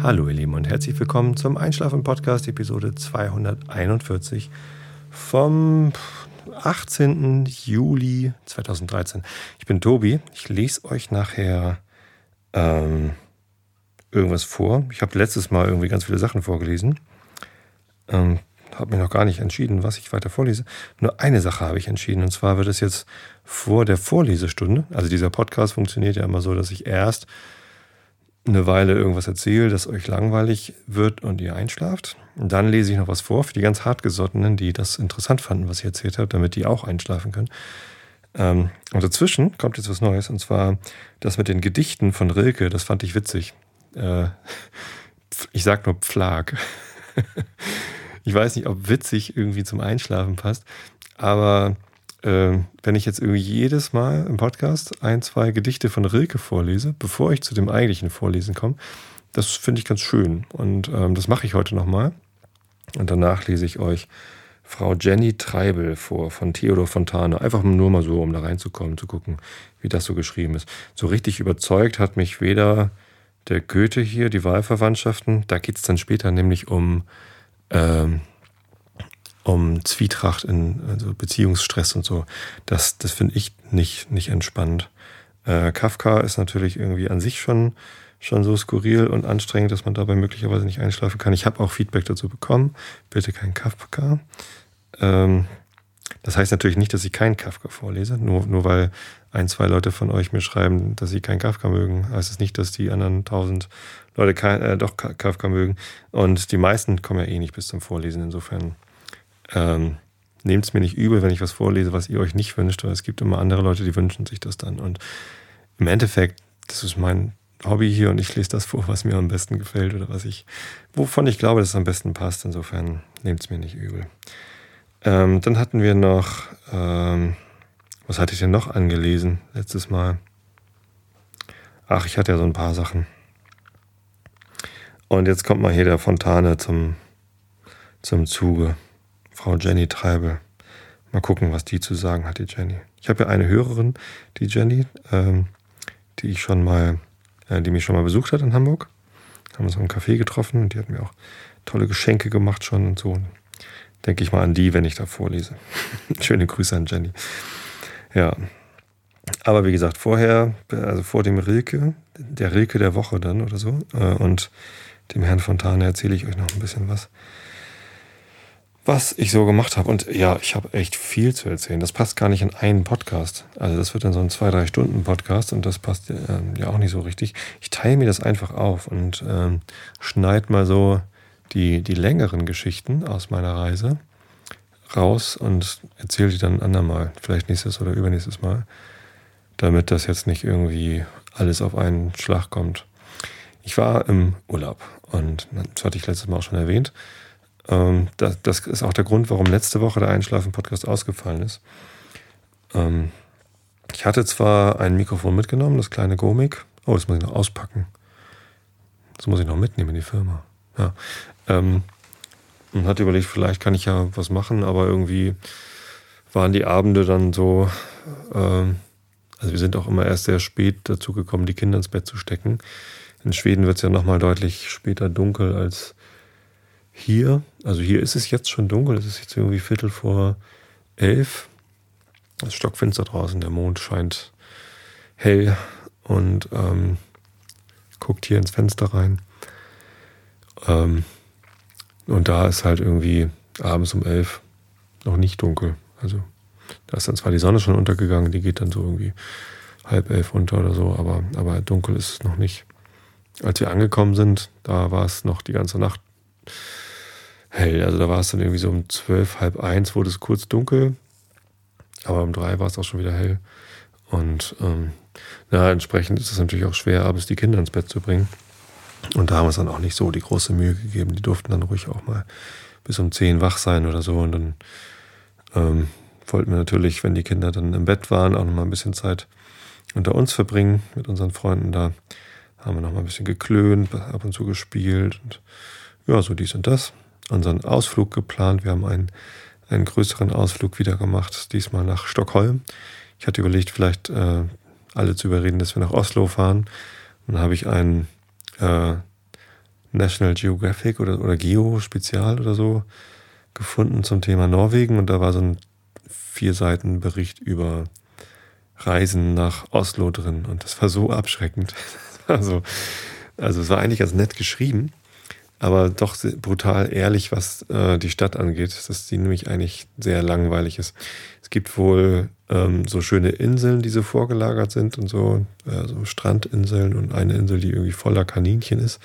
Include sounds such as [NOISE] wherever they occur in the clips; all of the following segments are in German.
Hallo ihr Lieben und herzlich willkommen zum Einschlafen Podcast Episode 241 vom 18. Juli 2013. Ich bin Tobi. Ich lese euch nachher ähm, irgendwas vor. Ich habe letztes Mal irgendwie ganz viele Sachen vorgelesen. Ähm, habe mir noch gar nicht entschieden, was ich weiter vorlese. Nur eine Sache habe ich entschieden. Und zwar wird es jetzt vor der Vorlesestunde. Also dieser Podcast funktioniert ja immer so, dass ich erst eine Weile irgendwas erzähle, das euch langweilig wird und ihr einschlaft. Und dann lese ich noch was vor für die ganz hartgesottenen, die das interessant fanden, was ich erzählt habe, damit die auch einschlafen können. Ähm, und dazwischen kommt jetzt was Neues, und zwar das mit den Gedichten von Rilke, das fand ich witzig. Äh, [LAUGHS] ich sag nur Pflag. [LAUGHS] ich weiß nicht, ob witzig irgendwie zum Einschlafen passt, aber äh, wenn ich jetzt irgendwie jedes Mal im Podcast ein, zwei Gedichte von Rilke vorlese, bevor ich zu dem eigentlichen Vorlesen komme, das finde ich ganz schön. Und ähm, das mache ich heute nochmal. Und danach lese ich euch Frau Jenny Treibel vor von Theodor Fontane. Einfach nur mal so, um da reinzukommen, zu gucken, wie das so geschrieben ist. So richtig überzeugt hat mich weder der Goethe hier, die Wahlverwandtschaften, da geht es dann später nämlich um ähm, um Zwietracht in also Beziehungsstress und so. Das, das finde ich nicht, nicht entspannt. Äh, Kafka ist natürlich irgendwie an sich schon, schon so skurril und anstrengend, dass man dabei möglicherweise nicht einschlafen kann. Ich habe auch Feedback dazu bekommen. Bitte kein Kafka. Ähm, das heißt natürlich nicht, dass ich keinen Kafka vorlese. Nur, nur weil ein, zwei Leute von euch mir schreiben, dass sie keinen Kafka mögen, heißt es nicht, dass die anderen tausend Leute äh, doch Kafka mögen. Und die meisten kommen ja eh nicht bis zum Vorlesen. Insofern ähm, nehmt es mir nicht übel, wenn ich was vorlese, was ihr euch nicht wünscht, weil es gibt immer andere Leute, die wünschen sich das dann. Und im Endeffekt, das ist mein Hobby hier und ich lese das vor, was mir am besten gefällt oder was ich, wovon ich glaube, dass es am besten passt. Insofern nehmt es mir nicht übel. Ähm, dann hatten wir noch, ähm, was hatte ich denn noch angelesen letztes Mal? Ach, ich hatte ja so ein paar Sachen. Und jetzt kommt mal hier der Fontane zum, zum Zuge. Frau Jenny Treibel. Mal gucken, was die zu sagen hat, die Jenny. Ich habe ja eine Hörerin, die Jenny, ähm, die ich schon mal, äh, die mich schon mal besucht hat in Hamburg. Haben uns im Café getroffen und die hat mir auch tolle Geschenke gemacht schon und so. Denke ich mal an die, wenn ich da vorlese. [LAUGHS] Schöne Grüße an Jenny. Ja. Aber wie gesagt, vorher, also vor dem Rilke, der Rilke der Woche dann oder so, äh, und dem Herrn Fontane erzähle ich euch noch ein bisschen was was ich so gemacht habe. Und ja, ich habe echt viel zu erzählen. Das passt gar nicht in einen Podcast. Also das wird dann so ein zwei, drei Stunden Podcast und das passt äh, ja auch nicht so richtig. Ich teile mir das einfach auf und ähm, schneide mal so die, die längeren Geschichten aus meiner Reise raus und erzähle die dann ein andermal. Vielleicht nächstes oder übernächstes Mal. Damit das jetzt nicht irgendwie alles auf einen Schlag kommt. Ich war im Urlaub und das hatte ich letztes Mal auch schon erwähnt. Ähm, das, das, ist auch der Grund, warum letzte Woche der Einschlafen-Podcast ausgefallen ist. Ähm, ich hatte zwar ein Mikrofon mitgenommen, das kleine Gomik. Oh, das muss ich noch auspacken. Das muss ich noch mitnehmen in die Firma. Ja. Ähm, und hatte überlegt, vielleicht kann ich ja was machen, aber irgendwie waren die Abende dann so. Ähm, also wir sind auch immer erst sehr spät dazu gekommen, die Kinder ins Bett zu stecken. In Schweden wird es ja nochmal deutlich später dunkel als hier, also hier ist es jetzt schon dunkel, es ist jetzt irgendwie Viertel vor elf. Es ist stockfinster draußen, der Mond scheint hell und ähm, guckt hier ins Fenster rein. Ähm, und da ist halt irgendwie abends um elf noch nicht dunkel. Also da ist dann zwar die Sonne schon untergegangen, die geht dann so irgendwie halb elf unter oder so, aber, aber dunkel ist es noch nicht. Als wir angekommen sind, da war es noch die ganze Nacht hell. Also da war es dann irgendwie so um zwölf, halb eins wurde es kurz dunkel, aber um drei war es auch schon wieder hell. Und ähm, na, entsprechend ist es natürlich auch schwer, abends die Kinder ins Bett zu bringen. Und da haben wir uns dann auch nicht so die große Mühe gegeben. Die durften dann ruhig auch mal bis um zehn wach sein oder so. Und dann ähm, wollten wir natürlich, wenn die Kinder dann im Bett waren, auch noch mal ein bisschen Zeit unter uns verbringen mit unseren Freunden da. Haben wir noch mal ein bisschen geklönt, ab und zu gespielt und ja, so dies und das unseren Ausflug geplant. Wir haben einen, einen größeren Ausflug wieder gemacht, diesmal nach Stockholm. Ich hatte überlegt, vielleicht äh, alle zu überreden, dass wir nach Oslo fahren. Und dann habe ich einen äh, National Geographic oder, oder Geo Spezial oder so gefunden zum Thema Norwegen und da war so ein vier Seiten Bericht über Reisen nach Oslo drin und das war so abschreckend. [LAUGHS] Also, also es war eigentlich ganz nett geschrieben, aber doch brutal ehrlich, was äh, die Stadt angeht, dass die nämlich eigentlich sehr langweilig ist. Es gibt wohl ähm, so schöne Inseln, die so vorgelagert sind und so, äh, so Strandinseln und eine Insel, die irgendwie voller Kaninchen ist.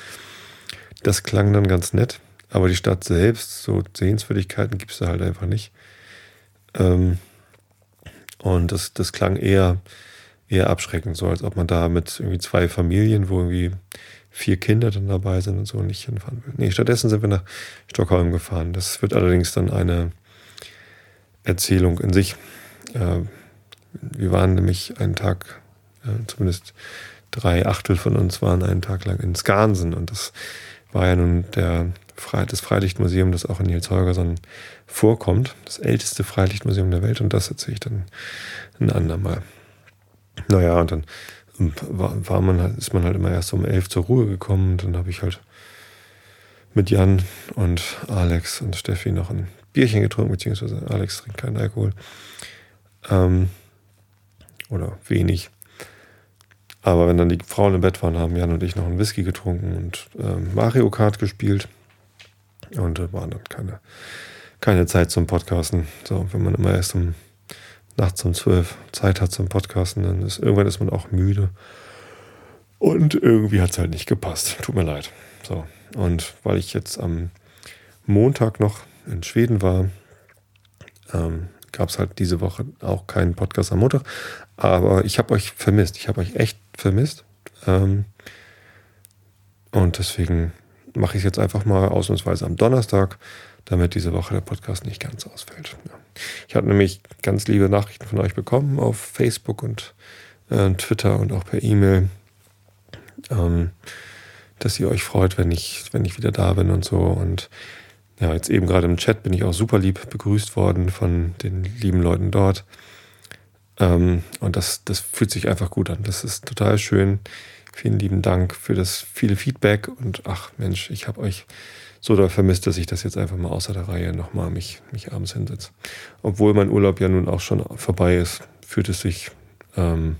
Das klang dann ganz nett, aber die Stadt selbst, so Sehenswürdigkeiten gibt es da halt einfach nicht. Ähm, und das, das klang eher, eher abschreckend, so als ob man da mit irgendwie zwei Familien, wo irgendwie vier Kinder dann dabei sind und so nicht hinfahren will. Nee, stattdessen sind wir nach Stockholm gefahren. Das wird allerdings dann eine Erzählung in sich. Äh, wir waren nämlich einen Tag, äh, zumindest drei Achtel von uns waren einen Tag lang in Skansen und das war ja nun der das Freilichtmuseum, das auch in Nils Holgersson vorkommt. Das älteste Freilichtmuseum der Welt und das erzähle ich dann ein andermal. Naja, und dann war, war man halt, ist man halt immer erst um elf zur Ruhe gekommen dann habe ich halt mit Jan und Alex und Steffi noch ein Bierchen getrunken, beziehungsweise Alex trinkt keinen Alkohol. Ähm, oder wenig. Aber wenn dann die Frauen im Bett waren, haben Jan und ich noch einen Whisky getrunken und ähm, Mario Kart gespielt. Und da war dann keine, keine Zeit zum Podcasten. So, wenn man immer erst um nachts um zwölf Zeit hat zum Podcasten, dann ist irgendwann ist man auch müde. Und irgendwie hat es halt nicht gepasst. Tut mir leid. So. Und weil ich jetzt am Montag noch in Schweden war, ähm, gab es halt diese Woche auch keinen Podcast am Montag. Aber ich habe euch vermisst. Ich habe euch echt vermisst. Ähm, und deswegen mache ich es jetzt einfach mal ausnahmsweise am Donnerstag, damit diese Woche der Podcast nicht ganz ausfällt. Ja. Ich hatte nämlich ganz liebe Nachrichten von euch bekommen auf Facebook und äh, Twitter und auch per E-Mail, ähm, dass ihr euch freut, wenn ich, wenn ich wieder da bin und so. Und ja, jetzt eben gerade im Chat bin ich auch super lieb begrüßt worden von den lieben Leuten dort. Ähm, und das, das fühlt sich einfach gut an. Das ist total schön. Vielen lieben Dank für das viele Feedback und ach Mensch, ich habe euch so da vermisst, dass ich das jetzt einfach mal außer der Reihe nochmal mich, mich abends hinsetze. Obwohl mein Urlaub ja nun auch schon vorbei ist, fühlt es sich, ähm,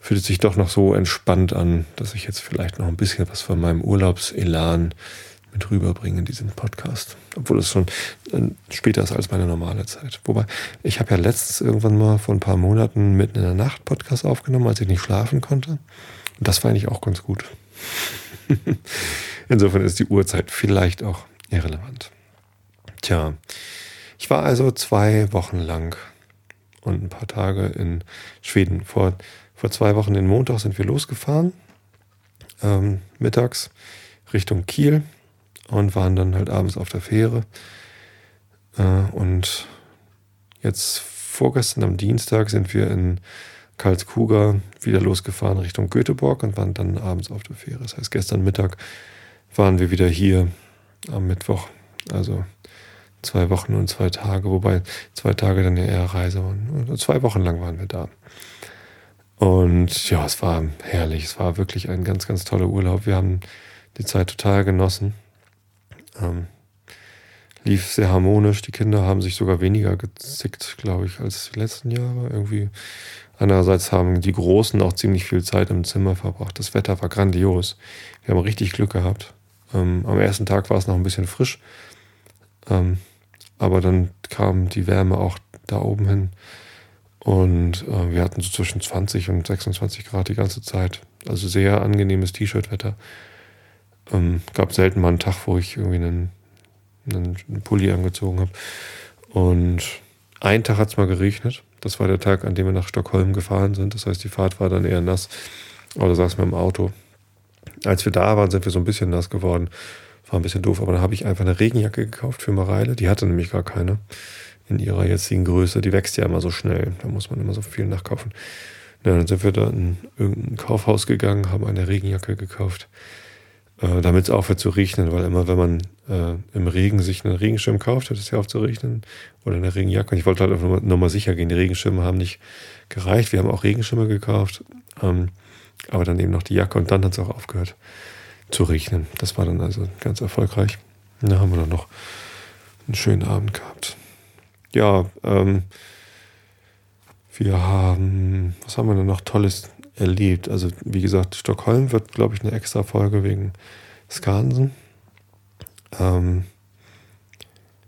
fühlt es sich doch noch so entspannt an, dass ich jetzt vielleicht noch ein bisschen was von meinem Urlaubselan mit rüberbringen in diesem Podcast. Obwohl es schon äh, später ist als meine normale Zeit. Wobei, ich habe ja letztens irgendwann mal vor ein paar Monaten mitten in der Nacht Podcast aufgenommen, als ich nicht schlafen konnte. Und das war eigentlich auch ganz gut. [LAUGHS] Insofern ist die Uhrzeit vielleicht auch irrelevant. Tja, ich war also zwei Wochen lang und ein paar Tage in Schweden. Vor, vor zwei Wochen, den Montag, sind wir losgefahren, ähm, mittags Richtung Kiel und waren dann halt abends auf der Fähre. Äh, und jetzt vorgestern am Dienstag sind wir in Karlskuga wieder losgefahren Richtung Göteborg und waren dann abends auf der Fähre. Das heißt, gestern Mittag waren wir wieder hier am Mittwoch. Also zwei Wochen und zwei Tage, wobei zwei Tage dann ja eher Reise waren. Zwei Wochen lang waren wir da. Und ja, es war herrlich. Es war wirklich ein ganz, ganz toller Urlaub. Wir haben die Zeit total genossen. Ähm, lief sehr harmonisch. Die Kinder haben sich sogar weniger gezickt, glaube ich, als die letzten Jahre. Irgendwie. Andererseits haben die Großen auch ziemlich viel Zeit im Zimmer verbracht. Das Wetter war grandios. Wir haben richtig Glück gehabt. Ähm, am ersten Tag war es noch ein bisschen frisch. Ähm, aber dann kam die Wärme auch da oben hin. Und äh, wir hatten so zwischen 20 und 26 Grad die ganze Zeit. Also sehr angenehmes T-Shirt-Wetter. Ähm, gab selten mal einen Tag, wo ich irgendwie einen, einen Pulli angezogen habe. Und einen Tag hat es mal geregnet. Das war der Tag, an dem wir nach Stockholm gefahren sind. Das heißt, die Fahrt war dann eher nass. Aber da saßen wir im Auto. Als wir da waren, sind wir so ein bisschen nass geworden. War ein bisschen doof, aber dann habe ich einfach eine Regenjacke gekauft für Mareile. Die hatte nämlich gar keine in ihrer jetzigen Größe. Die wächst ja immer so schnell. Da muss man immer so viel nachkaufen. Ja, dann sind wir da in irgendein Kaufhaus gegangen, haben eine Regenjacke gekauft äh, damit es aufhört zu regnen, weil immer wenn man äh, im Regen sich einen Regenschirm kauft, hört es ja auf zu regnen oder eine Regenjacke. Und ich wollte halt einfach nochmal sicher gehen. Die Regenschirme haben nicht gereicht. Wir haben auch Regenschirme gekauft, ähm, aber dann eben noch die Jacke und dann hat es auch aufgehört zu regnen. Das war dann also ganz erfolgreich. Da haben wir dann noch einen schönen Abend gehabt. Ja, ähm, wir haben, was haben wir denn noch Tolles erlebt? Also, wie gesagt, Stockholm wird, glaube ich, eine extra Folge wegen Skansen. Ähm,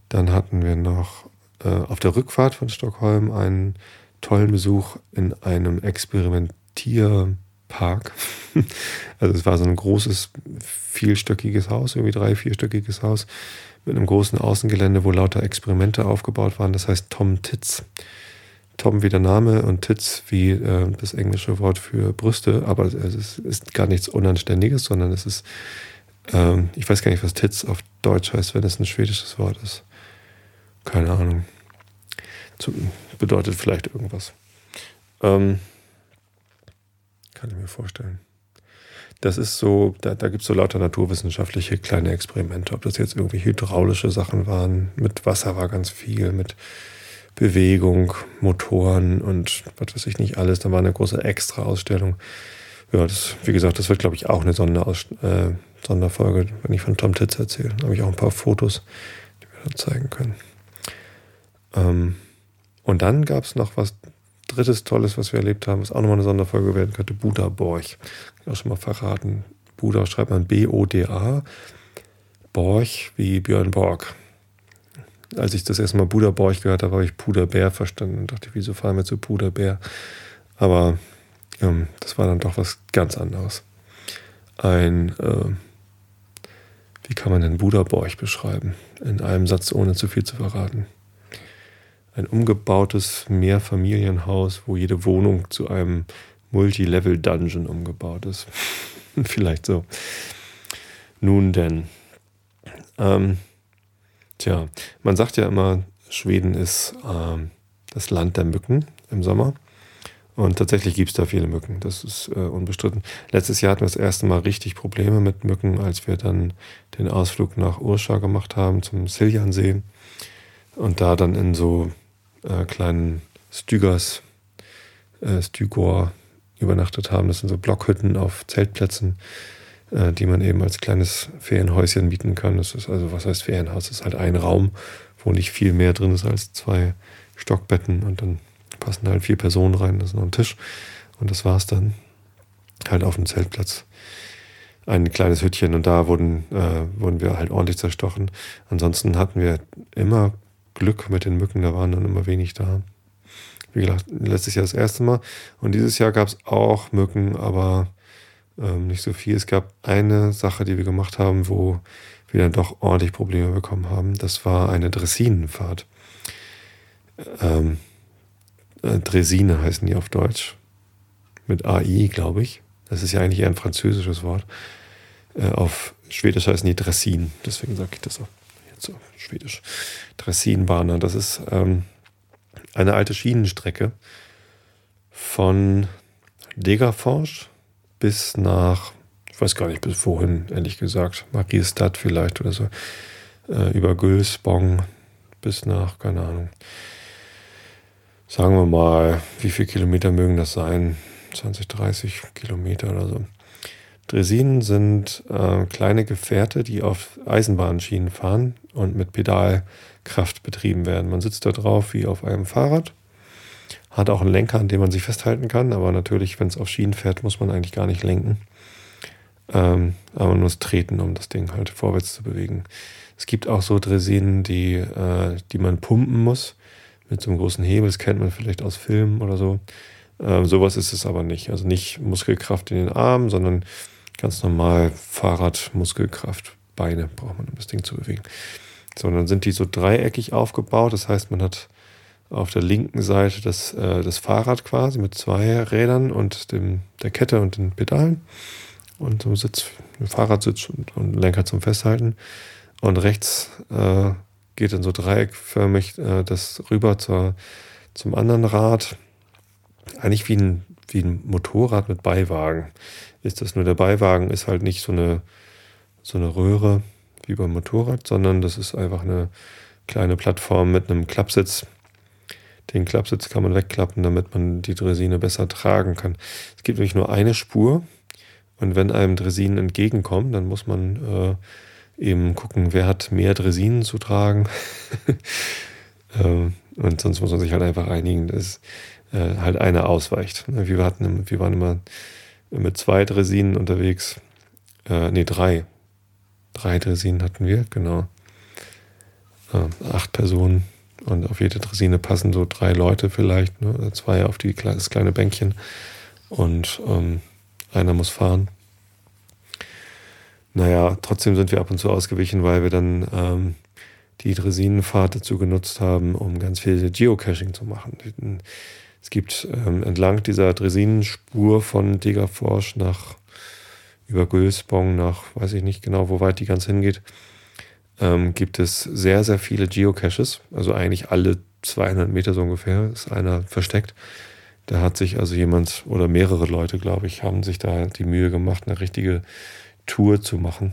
dann hatten wir noch äh, auf der Rückfahrt von Stockholm einen tollen Besuch in einem Experimentierpark. [LAUGHS] also es war so ein großes, vielstöckiges Haus, irgendwie drei, vierstöckiges Haus mit einem großen Außengelände, wo lauter Experimente aufgebaut waren. Das heißt Tom Tits. Tom wie der Name und Tits wie äh, das englische Wort für Brüste, aber es ist gar nichts Unanständiges, sondern es ist, ähm, ich weiß gar nicht, was Tits auf Deutsch heißt, wenn es ein schwedisches Wort ist. Keine Ahnung. Zum, bedeutet vielleicht irgendwas. Ähm, kann ich mir vorstellen. Das ist so, da, da gibt es so lauter naturwissenschaftliche kleine Experimente, ob das jetzt irgendwie hydraulische Sachen waren, mit Wasser war ganz viel, mit Bewegung, Motoren und was weiß ich nicht alles. Da war eine große Extra-Ausstellung. Ja, das, wie gesagt, das wird, glaube ich, auch eine Sonderaus äh, Sonderfolge, wenn ich von Tom Titz erzähle. Da habe ich auch ein paar Fotos, die wir dann zeigen können. Ähm, und dann gab es noch was drittes Tolles, was wir erlebt haben, was auch nochmal eine Sonderfolge werden könnte, Buda Borch. Kann ich auch schon mal verraten. Buda schreibt man B-O-D-A. Borch wie Björn Borg als ich das erste Mal Puderborch gehört habe, habe ich Puderbär verstanden und dachte, wieso fahren wir zu Puderbär? Aber ähm, das war dann doch was ganz anderes. Ein, äh, wie kann man denn Buderborch beschreiben? In einem Satz, ohne zu viel zu verraten. Ein umgebautes Mehrfamilienhaus, wo jede Wohnung zu einem Multilevel-Dungeon umgebaut ist. [LAUGHS] Vielleicht so. Nun denn. Ähm, Tja, man sagt ja immer, Schweden ist äh, das Land der Mücken im Sommer. Und tatsächlich gibt es da viele Mücken, das ist äh, unbestritten. Letztes Jahr hatten wir das erste Mal richtig Probleme mit Mücken, als wir dann den Ausflug nach Urscha gemacht haben zum Siljansee und da dann in so äh, kleinen Stügers, äh, Stygor übernachtet haben. Das sind so Blockhütten auf Zeltplätzen die man eben als kleines Ferienhäuschen mieten kann. Das ist also, was heißt Ferienhaus? Das ist halt ein Raum, wo nicht viel mehr drin ist als zwei Stockbetten und dann passen halt vier Personen rein, das ist noch ein Tisch und das war's dann. Halt auf dem Zeltplatz. Ein kleines Hütchen und da wurden, äh, wurden wir halt ordentlich zerstochen. Ansonsten hatten wir immer Glück mit den Mücken, da waren dann immer wenig da. Wie gesagt, letztes Jahr das erste Mal. Und dieses Jahr gab es auch Mücken, aber ähm, nicht so viel. Es gab eine Sache, die wir gemacht haben, wo wir dann doch ordentlich Probleme bekommen haben. Das war eine Dressinenfahrt. Ähm, äh, Dresine heißen die auf Deutsch. Mit AI, glaube ich. Das ist ja eigentlich eher ein französisches Wort. Äh, auf Schwedisch heißen die Dressin. Deswegen sage ich das auch jetzt so Schwedisch. Dressinbahner. Das ist ähm, eine alte Schienenstrecke von Degerfors bis nach, ich weiß gar nicht bis wohin, ehrlich gesagt, Mariestadt vielleicht oder so, äh, über Gülsbong bis nach, keine Ahnung. Sagen wir mal, wie viele Kilometer mögen das sein? 20, 30 Kilometer oder so. Dresinen sind äh, kleine Gefährte, die auf Eisenbahnschienen fahren und mit Pedalkraft betrieben werden. Man sitzt da drauf wie auf einem Fahrrad hat auch einen Lenker, an dem man sich festhalten kann, aber natürlich, wenn es auf Schienen fährt, muss man eigentlich gar nicht lenken. Ähm, aber man muss treten, um das Ding halt vorwärts zu bewegen. Es gibt auch so Dresinen, die, äh, die man pumpen muss mit so einem großen Hebel. Das kennt man vielleicht aus Filmen oder so. Ähm, sowas ist es aber nicht. Also nicht Muskelkraft in den Armen, sondern ganz normal Fahrrad, Muskelkraft, Beine braucht man, um das Ding zu bewegen. So, dann sind die so dreieckig aufgebaut. Das heißt, man hat auf der linken Seite das, äh, das Fahrrad quasi mit zwei Rädern und dem, der Kette und den Pedalen und so Sitz, Fahrradsitz und, und Lenker zum Festhalten. Und rechts äh, geht dann so dreieckförmig äh, das rüber zur, zum anderen Rad. Eigentlich wie ein, wie ein Motorrad mit Beiwagen ist das nur. Der Beiwagen ist halt nicht so eine, so eine Röhre wie beim Motorrad, sondern das ist einfach eine kleine Plattform mit einem Klappsitz, den Klappsitz kann man wegklappen, damit man die Dresine besser tragen kann. Es gibt nämlich nur eine Spur Und wenn einem Dresinen entgegenkommen, dann muss man äh, eben gucken, wer hat mehr Dresinen zu tragen. [LAUGHS] ähm, und sonst muss man sich halt einfach einigen, dass äh, halt einer ausweicht. Wir, hatten, wir waren immer mit zwei Dresinen unterwegs. Äh, nee, drei. Drei Dresinen hatten wir, genau. Äh, acht Personen. Und auf jede Dresine passen so drei Leute vielleicht, ne? zwei auf die, das kleine Bänkchen. Und ähm, einer muss fahren. Naja, trotzdem sind wir ab und zu ausgewichen, weil wir dann ähm, die Dresinenfahrt dazu genutzt haben, um ganz viel Geocaching zu machen. Es gibt ähm, entlang dieser Dresinenspur von Degerforsch nach über Gülsbong nach, weiß ich nicht genau, wo weit die ganz hingeht, ähm, gibt es sehr, sehr viele Geocaches. Also eigentlich alle 200 Meter so ungefähr ist einer versteckt. Da hat sich also jemand oder mehrere Leute, glaube ich, haben sich da die Mühe gemacht, eine richtige Tour zu machen.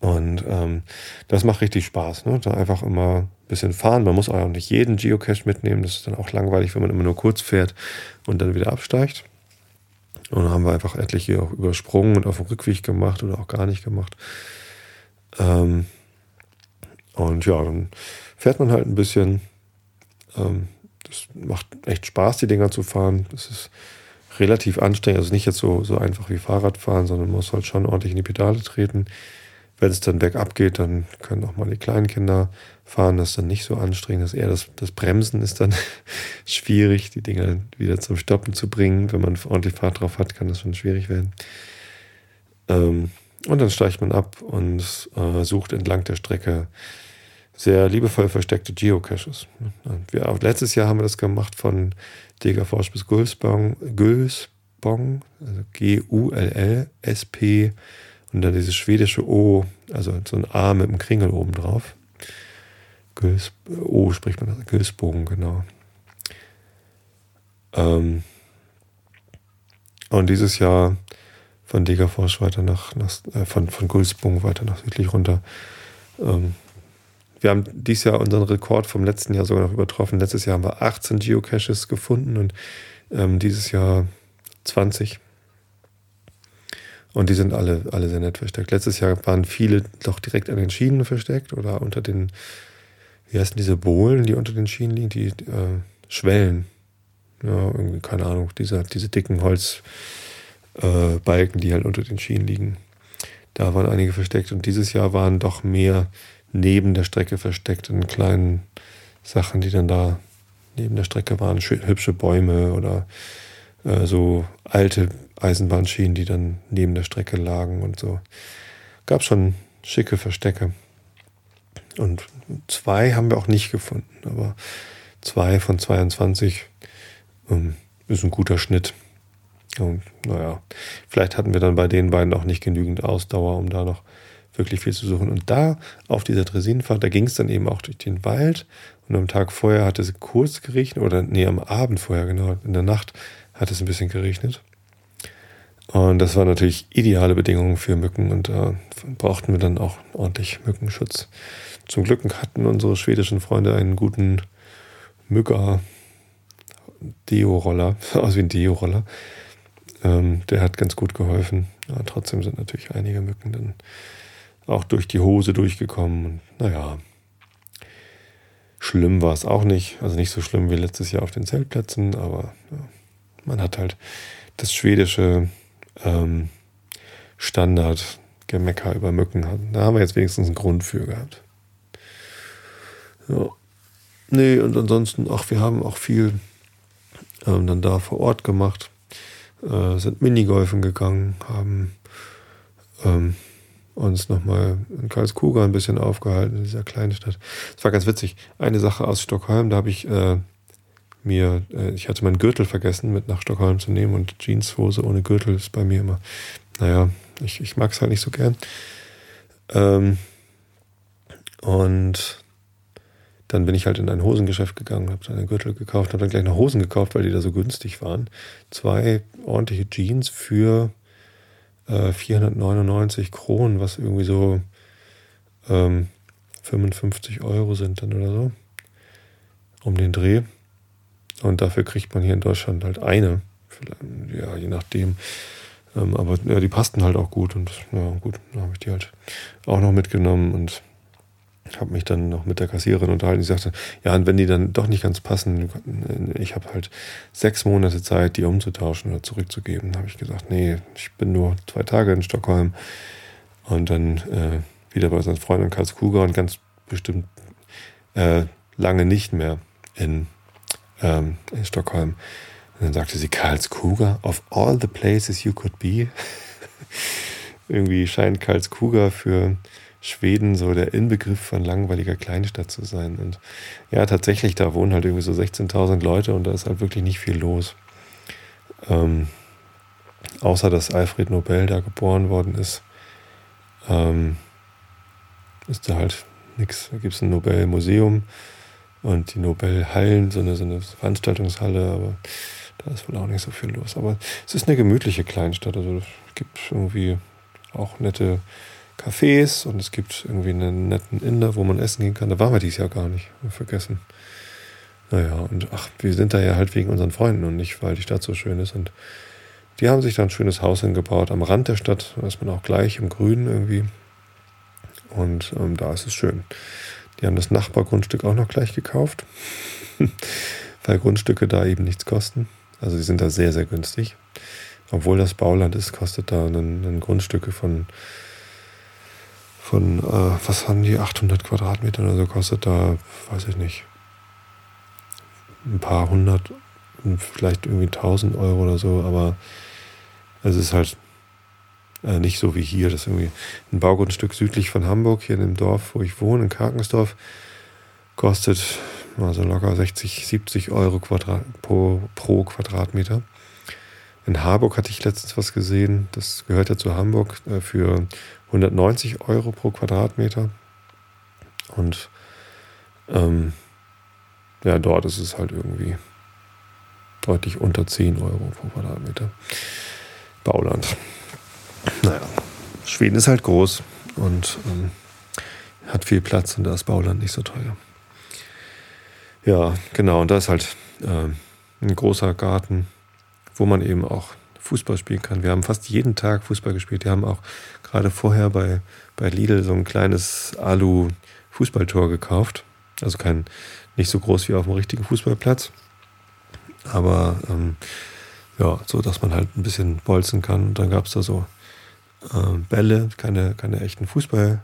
Und ähm, das macht richtig Spaß, ne? da einfach immer ein bisschen fahren. Man muss auch nicht jeden Geocache mitnehmen. Das ist dann auch langweilig, wenn man immer nur kurz fährt und dann wieder absteigt. Und dann haben wir einfach etliche auch übersprungen und auf dem Rückweg gemacht oder auch gar nicht gemacht. Ähm, und ja, dann fährt man halt ein bisschen. Ähm, das macht echt Spaß, die Dinger zu fahren. Das ist relativ anstrengend. Also nicht jetzt so, so einfach wie Fahrradfahren, sondern man muss halt schon ordentlich in die Pedale treten. Wenn es dann bergab geht, dann können auch mal die kleinen Kinder fahren. Das ist dann nicht so anstrengend. Das eher das, das Bremsen ist dann [LAUGHS] schwierig, die Dinger wieder zum Stoppen zu bringen. Wenn man ordentlich Fahrt drauf hat, kann das schon schwierig werden. Ähm, und dann steigt man ab und äh, sucht entlang der Strecke sehr liebevoll versteckte Geocaches. Wir, auch letztes Jahr haben wir das gemacht von Degerforsch bis Gulsbong, Gulsbong, also G-U-L-L-S-P und dann dieses schwedische O, also so ein A mit einem Kringel oben drauf. Güls, o spricht man das, Gülsbogen, genau. Ähm, und dieses Jahr von Degerforsch weiter nach, nach äh, von, von Gulsbogen weiter nach südlich runter. Ähm, wir haben dieses Jahr unseren Rekord vom letzten Jahr sogar noch übertroffen. Letztes Jahr haben wir 18 Geocaches gefunden und ähm, dieses Jahr 20. Und die sind alle, alle sehr nett versteckt. Letztes Jahr waren viele doch direkt an den Schienen versteckt oder unter den, wie heißen diese Bohlen, die unter den Schienen liegen, die äh, Schwellen. Ja, irgendwie, keine Ahnung, diese, diese dicken Holzbalken, äh, die halt unter den Schienen liegen. Da waren einige versteckt und dieses Jahr waren doch mehr neben der Strecke versteckt in kleinen Sachen, die dann da neben der Strecke waren. Hübsche Bäume oder äh, so alte Eisenbahnschienen, die dann neben der Strecke lagen und so. Gab schon schicke Verstecke. Und zwei haben wir auch nicht gefunden, aber zwei von 22 ähm, ist ein guter Schnitt. Und naja, vielleicht hatten wir dann bei den beiden auch nicht genügend Ausdauer, um da noch wirklich viel zu suchen. Und da auf dieser Dresinenfahrt, da ging es dann eben auch durch den Wald. Und am Tag vorher hat es kurz geregnet, oder nee, am Abend vorher, genau, in der Nacht hat es ein bisschen geregnet. Und das waren natürlich ideale Bedingungen für Mücken und da äh, brauchten wir dann auch ordentlich Mückenschutz. Zum Glück hatten unsere schwedischen Freunde einen guten Mücker Deo-Roller, [LAUGHS] aus wie ein Deo-Roller. Ähm, der hat ganz gut geholfen. Ja, trotzdem sind natürlich einige Mücken dann auch durch die Hose durchgekommen. Und naja, schlimm war es auch nicht. Also nicht so schlimm wie letztes Jahr auf den Zeltplätzen, aber ja, man hat halt das schwedische ähm, Standard-Gemecker über Mücken. Da haben wir jetzt wenigstens einen Grund für gehabt. Ja. Nee, und ansonsten, ach, wir haben auch viel ähm, dann da vor Ort gemacht, äh, sind Minigolfen gegangen, haben ähm, uns nochmal in Karlskoga ein bisschen aufgehalten, in dieser kleinen Stadt. Es war ganz witzig. Eine Sache aus Stockholm, da habe ich äh, mir, äh, ich hatte meinen Gürtel vergessen, mit nach Stockholm zu nehmen und Jeanshose ohne Gürtel ist bei mir immer, naja, ich, ich mag es halt nicht so gern. Ähm, und dann bin ich halt in ein Hosengeschäft gegangen, habe dann einen Gürtel gekauft, habe dann gleich noch Hosen gekauft, weil die da so günstig waren. Zwei ordentliche Jeans für äh, 499 Kronen, was irgendwie so ähm, 55 Euro sind dann oder so. Um den Dreh. Und dafür kriegt man hier in Deutschland halt eine. Ja, je nachdem. Ähm, aber ja, die passten halt auch gut und ja, gut, dann habe ich die halt auch noch mitgenommen und habe mich dann noch mit der Kassiererin unterhalten. Die sagte, ja, und wenn die dann doch nicht ganz passen, ich habe halt sechs Monate Zeit, die umzutauschen oder zurückzugeben. Da habe ich gesagt, nee, ich bin nur zwei Tage in Stockholm und dann äh, wieder bei unseren Freunden in Karlsruhe und ganz bestimmt äh, lange nicht mehr in, ähm, in Stockholm. Und dann sagte sie, Karlsruhe, of all the places you could be. [LAUGHS] Irgendwie scheint Karlsruhe für Schweden so der Inbegriff von langweiliger Kleinstadt zu sein. Und ja, tatsächlich, da wohnen halt irgendwie so 16.000 Leute und da ist halt wirklich nicht viel los. Ähm, außer dass Alfred Nobel da geboren worden ist, ähm, ist da halt nichts. Da gibt es ein Nobel-Museum und die Nobelhallen, so eine, so eine Veranstaltungshalle, aber da ist wohl auch nicht so viel los. Aber es ist eine gemütliche Kleinstadt. Also es gibt irgendwie auch nette Cafés und es gibt irgendwie einen netten Inder, wo man essen gehen kann. Da waren wir dieses Jahr gar nicht. Vergessen. Naja, und ach, wir sind da ja halt wegen unseren Freunden und nicht, weil die Stadt so schön ist. Und die haben sich da ein schönes Haus hingebaut am Rand der Stadt. Da ist man auch gleich im Grünen irgendwie. Und ähm, da ist es schön. Die haben das Nachbargrundstück auch noch gleich gekauft, [LAUGHS] weil Grundstücke da eben nichts kosten. Also die sind da sehr, sehr günstig. Obwohl das Bauland ist, kostet da ein, ein Grundstücke von von, äh, was haben die, 800 Quadratmeter oder so kostet da, weiß ich nicht, ein paar hundert, vielleicht irgendwie 1000 Euro oder so, aber es ist halt äh, nicht so wie hier. Das ist irgendwie ein Baugrundstück südlich von Hamburg, hier in dem Dorf, wo ich wohne, in Karkensdorf, kostet also locker 60, 70 Euro Quadrat, pro, pro Quadratmeter. In Harburg hatte ich letztens was gesehen, das gehört ja zu Hamburg, äh, für 190 Euro pro Quadratmeter. Und ähm, ja, dort ist es halt irgendwie deutlich unter 10 Euro pro Quadratmeter. Bauland. Naja, Schweden ist halt groß und ähm, hat viel Platz und da ist Bauland nicht so teuer. Ja, genau, und da ist halt äh, ein großer Garten wo man eben auch Fußball spielen kann. Wir haben fast jeden Tag Fußball gespielt. Wir haben auch gerade vorher bei, bei Lidl so ein kleines Alu-Fußballtor gekauft. Also kein, nicht so groß wie auf dem richtigen Fußballplatz. Aber ähm, ja, so dass man halt ein bisschen bolzen kann. Und dann gab es da so äh, Bälle, keine, keine echten Fußballbälle,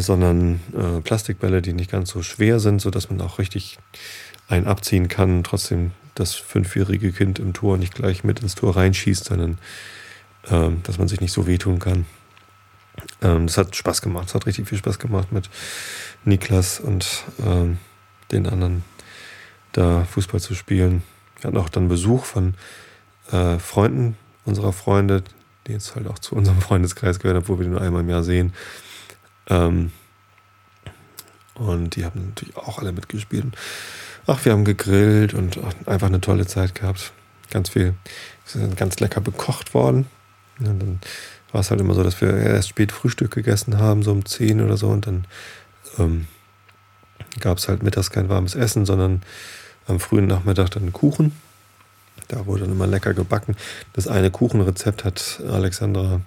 sondern äh, Plastikbälle, die nicht ganz so schwer sind, sodass man auch richtig einen abziehen kann, trotzdem das fünfjährige Kind im Tor nicht gleich mit ins Tor reinschießt, sondern ähm, dass man sich nicht so wehtun kann. Ähm, das hat Spaß gemacht. Es hat richtig viel Spaß gemacht mit Niklas und ähm, den anderen da Fußball zu spielen. Wir hatten auch dann Besuch von äh, Freunden unserer Freunde, die jetzt halt auch zu unserem Freundeskreis gehören, obwohl wir den nur einmal im Jahr sehen. Ähm, und die haben natürlich auch alle mitgespielt. Ach, wir haben gegrillt und einfach eine tolle Zeit gehabt. Ganz viel, sind ganz lecker bekocht worden. Und dann war es halt immer so, dass wir erst spät Frühstück gegessen haben, so um 10 oder so. Und dann ähm, gab es halt mittags kein warmes Essen, sondern am frühen Nachmittag dann Kuchen. Da wurde dann immer lecker gebacken. Das eine Kuchenrezept hat Alexandra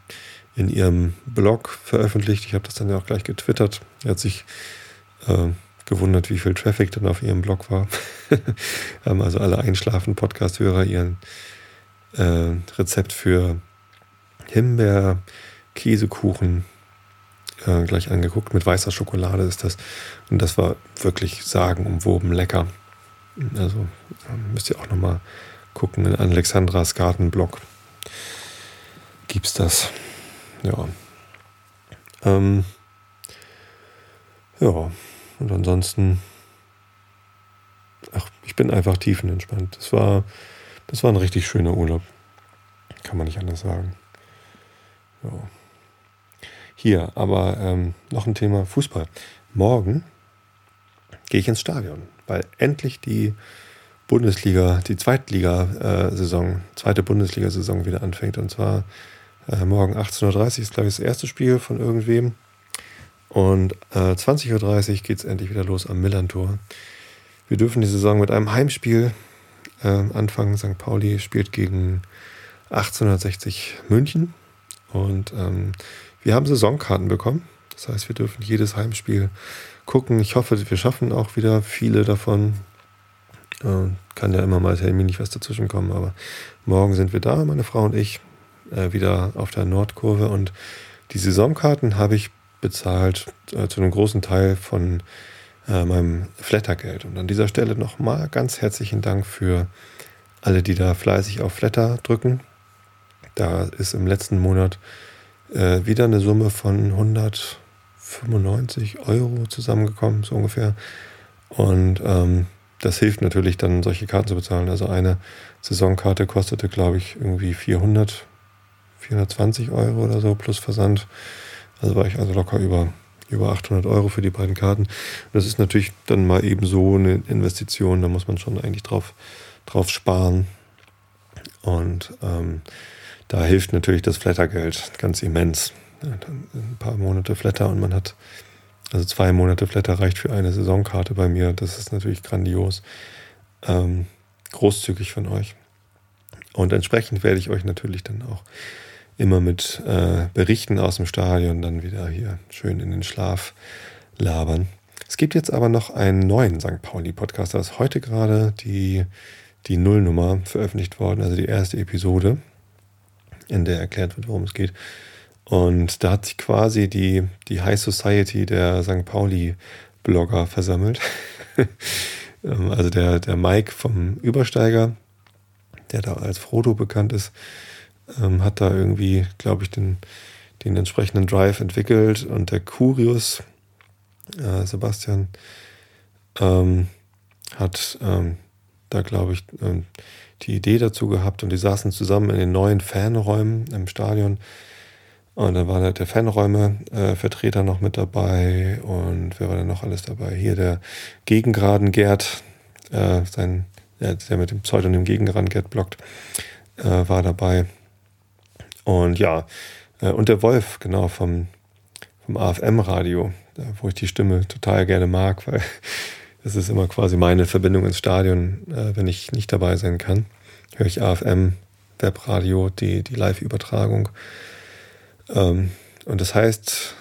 in ihrem Blog veröffentlicht. Ich habe das dann ja auch gleich getwittert. Er hat sich äh, gewundert, wie viel Traffic dann auf ihrem Blog war. [LAUGHS] haben also alle Einschlafen-Podcast-Hörer ihren äh, Rezept für Himbeer-Käsekuchen äh, gleich angeguckt. Mit weißer Schokolade ist das. Und das war wirklich sagenumwoben lecker. Also müsst ihr auch nochmal gucken. In Alexandras Gartenblog gibt es das. Ja. Ähm, ja. Und ansonsten, ach, ich bin einfach tiefenentspannt. Das war, das war ein richtig schöner Urlaub. Kann man nicht anders sagen. Ja. Hier, aber ähm, noch ein Thema Fußball. Morgen gehe ich ins Stadion, weil endlich die Bundesliga, die Zweitliga-Saison, zweite Bundesliga-Saison wieder anfängt. Und zwar äh, morgen 18.30 Uhr ist, glaube ich, das erste Spiel von irgendwem. Und äh, 20.30 Uhr geht es endlich wieder los am Millantor. Wir dürfen die Saison mit einem Heimspiel äh, anfangen. St. Pauli spielt gegen 1860 München. Und ähm, wir haben Saisonkarten bekommen. Das heißt, wir dürfen jedes Heimspiel gucken. Ich hoffe, wir schaffen auch wieder viele davon. Äh, kann ja immer mal terminlich was dazwischen kommen, aber morgen sind wir da, meine Frau und ich, äh, wieder auf der Nordkurve. Und die Saisonkarten habe ich bezahlt äh, zu einem großen Teil von äh, meinem Flattergeld. Und an dieser Stelle nochmal ganz herzlichen Dank für alle, die da fleißig auf Flatter drücken. Da ist im letzten Monat äh, wieder eine Summe von 195 Euro zusammengekommen, so ungefähr. Und ähm, das hilft natürlich dann, solche Karten zu bezahlen. Also eine Saisonkarte kostete, glaube ich, irgendwie 400, 420 Euro oder so plus Versand. Also war ich also locker über über 800 Euro für die beiden Karten. Das ist natürlich dann mal eben so eine Investition, da muss man schon eigentlich drauf, drauf sparen. Und ähm, da hilft natürlich das Flattergeld ganz immens. ein paar Monate Flatter und man hat, also zwei Monate Flatter reicht für eine Saisonkarte bei mir. Das ist natürlich grandios. Ähm, großzügig von euch. Und entsprechend werde ich euch natürlich dann auch immer mit äh, Berichten aus dem Stadion dann wieder hier schön in den Schlaf labern. Es gibt jetzt aber noch einen neuen St. Pauli-Podcast. Da ist heute gerade die, die Nullnummer veröffentlicht worden, also die erste Episode, in der erklärt wird, worum es geht. Und da hat sich quasi die, die High Society der St. Pauli-Blogger versammelt. [LAUGHS] Ähm, also der, der Mike vom Übersteiger, der da als Frodo bekannt ist, ähm, hat da irgendwie, glaube ich, den, den entsprechenden Drive entwickelt und der Curius, äh, Sebastian, ähm, hat ähm, da, glaube ich, ähm, die Idee dazu gehabt und die saßen zusammen in den neuen Fanräumen im Stadion. Und dann war da der Fanräume-Vertreter äh, noch mit dabei und wer war denn noch alles dabei? Hier der Gegengraden Gerd, äh, sein, der, der mit dem Pseudonym Gegengraden Gerd blockt, äh, war dabei. Und ja, äh, und der Wolf, genau, vom, vom AFM-Radio, wo ich die Stimme total gerne mag, weil [LAUGHS] das ist immer quasi meine Verbindung ins Stadion, äh, wenn ich nicht dabei sein kann. Höre ich AFM, Webradio, die, die Live-Übertragung. Ähm, und das heißt,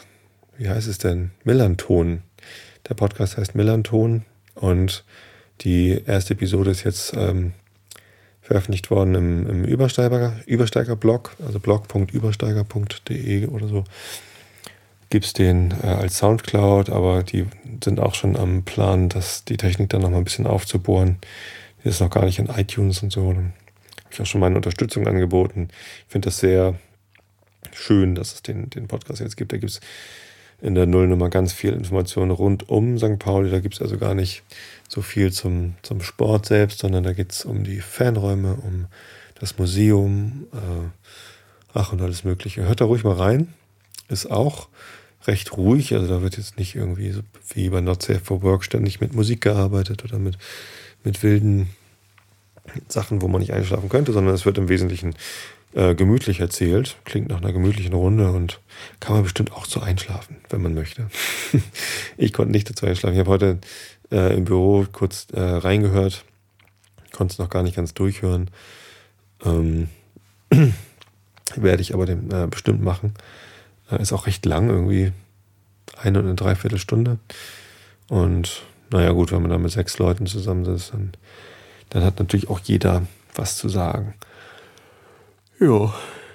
wie heißt es denn? Millanton. Der Podcast heißt Millanton und die erste Episode ist jetzt ähm, veröffentlicht worden im, im Übersteiger, Übersteiger-Blog, also blog.übersteiger.de oder so. Gibt es den äh, als Soundcloud, aber die sind auch schon am Plan, dass die Technik dann noch mal ein bisschen aufzubohren. Die ist noch gar nicht in iTunes und so. Da habe ich auch schon meine Unterstützung angeboten. Ich finde das sehr schön, dass es den, den Podcast jetzt gibt. Da gibt es in der Nullnummer ganz viel Informationen rund um St. Pauli. Da gibt es also gar nicht so viel zum, zum Sport selbst, sondern da geht es um die Fanräume, um das Museum, äh, ach und alles Mögliche. Hört da ruhig mal rein. Ist auch recht ruhig. Also da wird jetzt nicht irgendwie so wie bei Not Safe for Work ständig mit Musik gearbeitet oder mit, mit wilden Sachen, wo man nicht einschlafen könnte, sondern es wird im Wesentlichen äh, gemütlich erzählt. Klingt nach einer gemütlichen Runde und kann man bestimmt auch so einschlafen, wenn man möchte. [LAUGHS] ich konnte nicht dazu einschlafen. Ich habe heute äh, im Büro kurz äh, reingehört, konnte es noch gar nicht ganz durchhören. Ähm, [CLEARS THROAT] werde ich aber dem, äh, bestimmt machen. Äh, ist auch recht lang, irgendwie eine und eine Dreiviertelstunde. Und naja, gut, wenn man da mit sechs Leuten zusammensitzt, dann, dann hat natürlich auch jeder was zu sagen. Ja,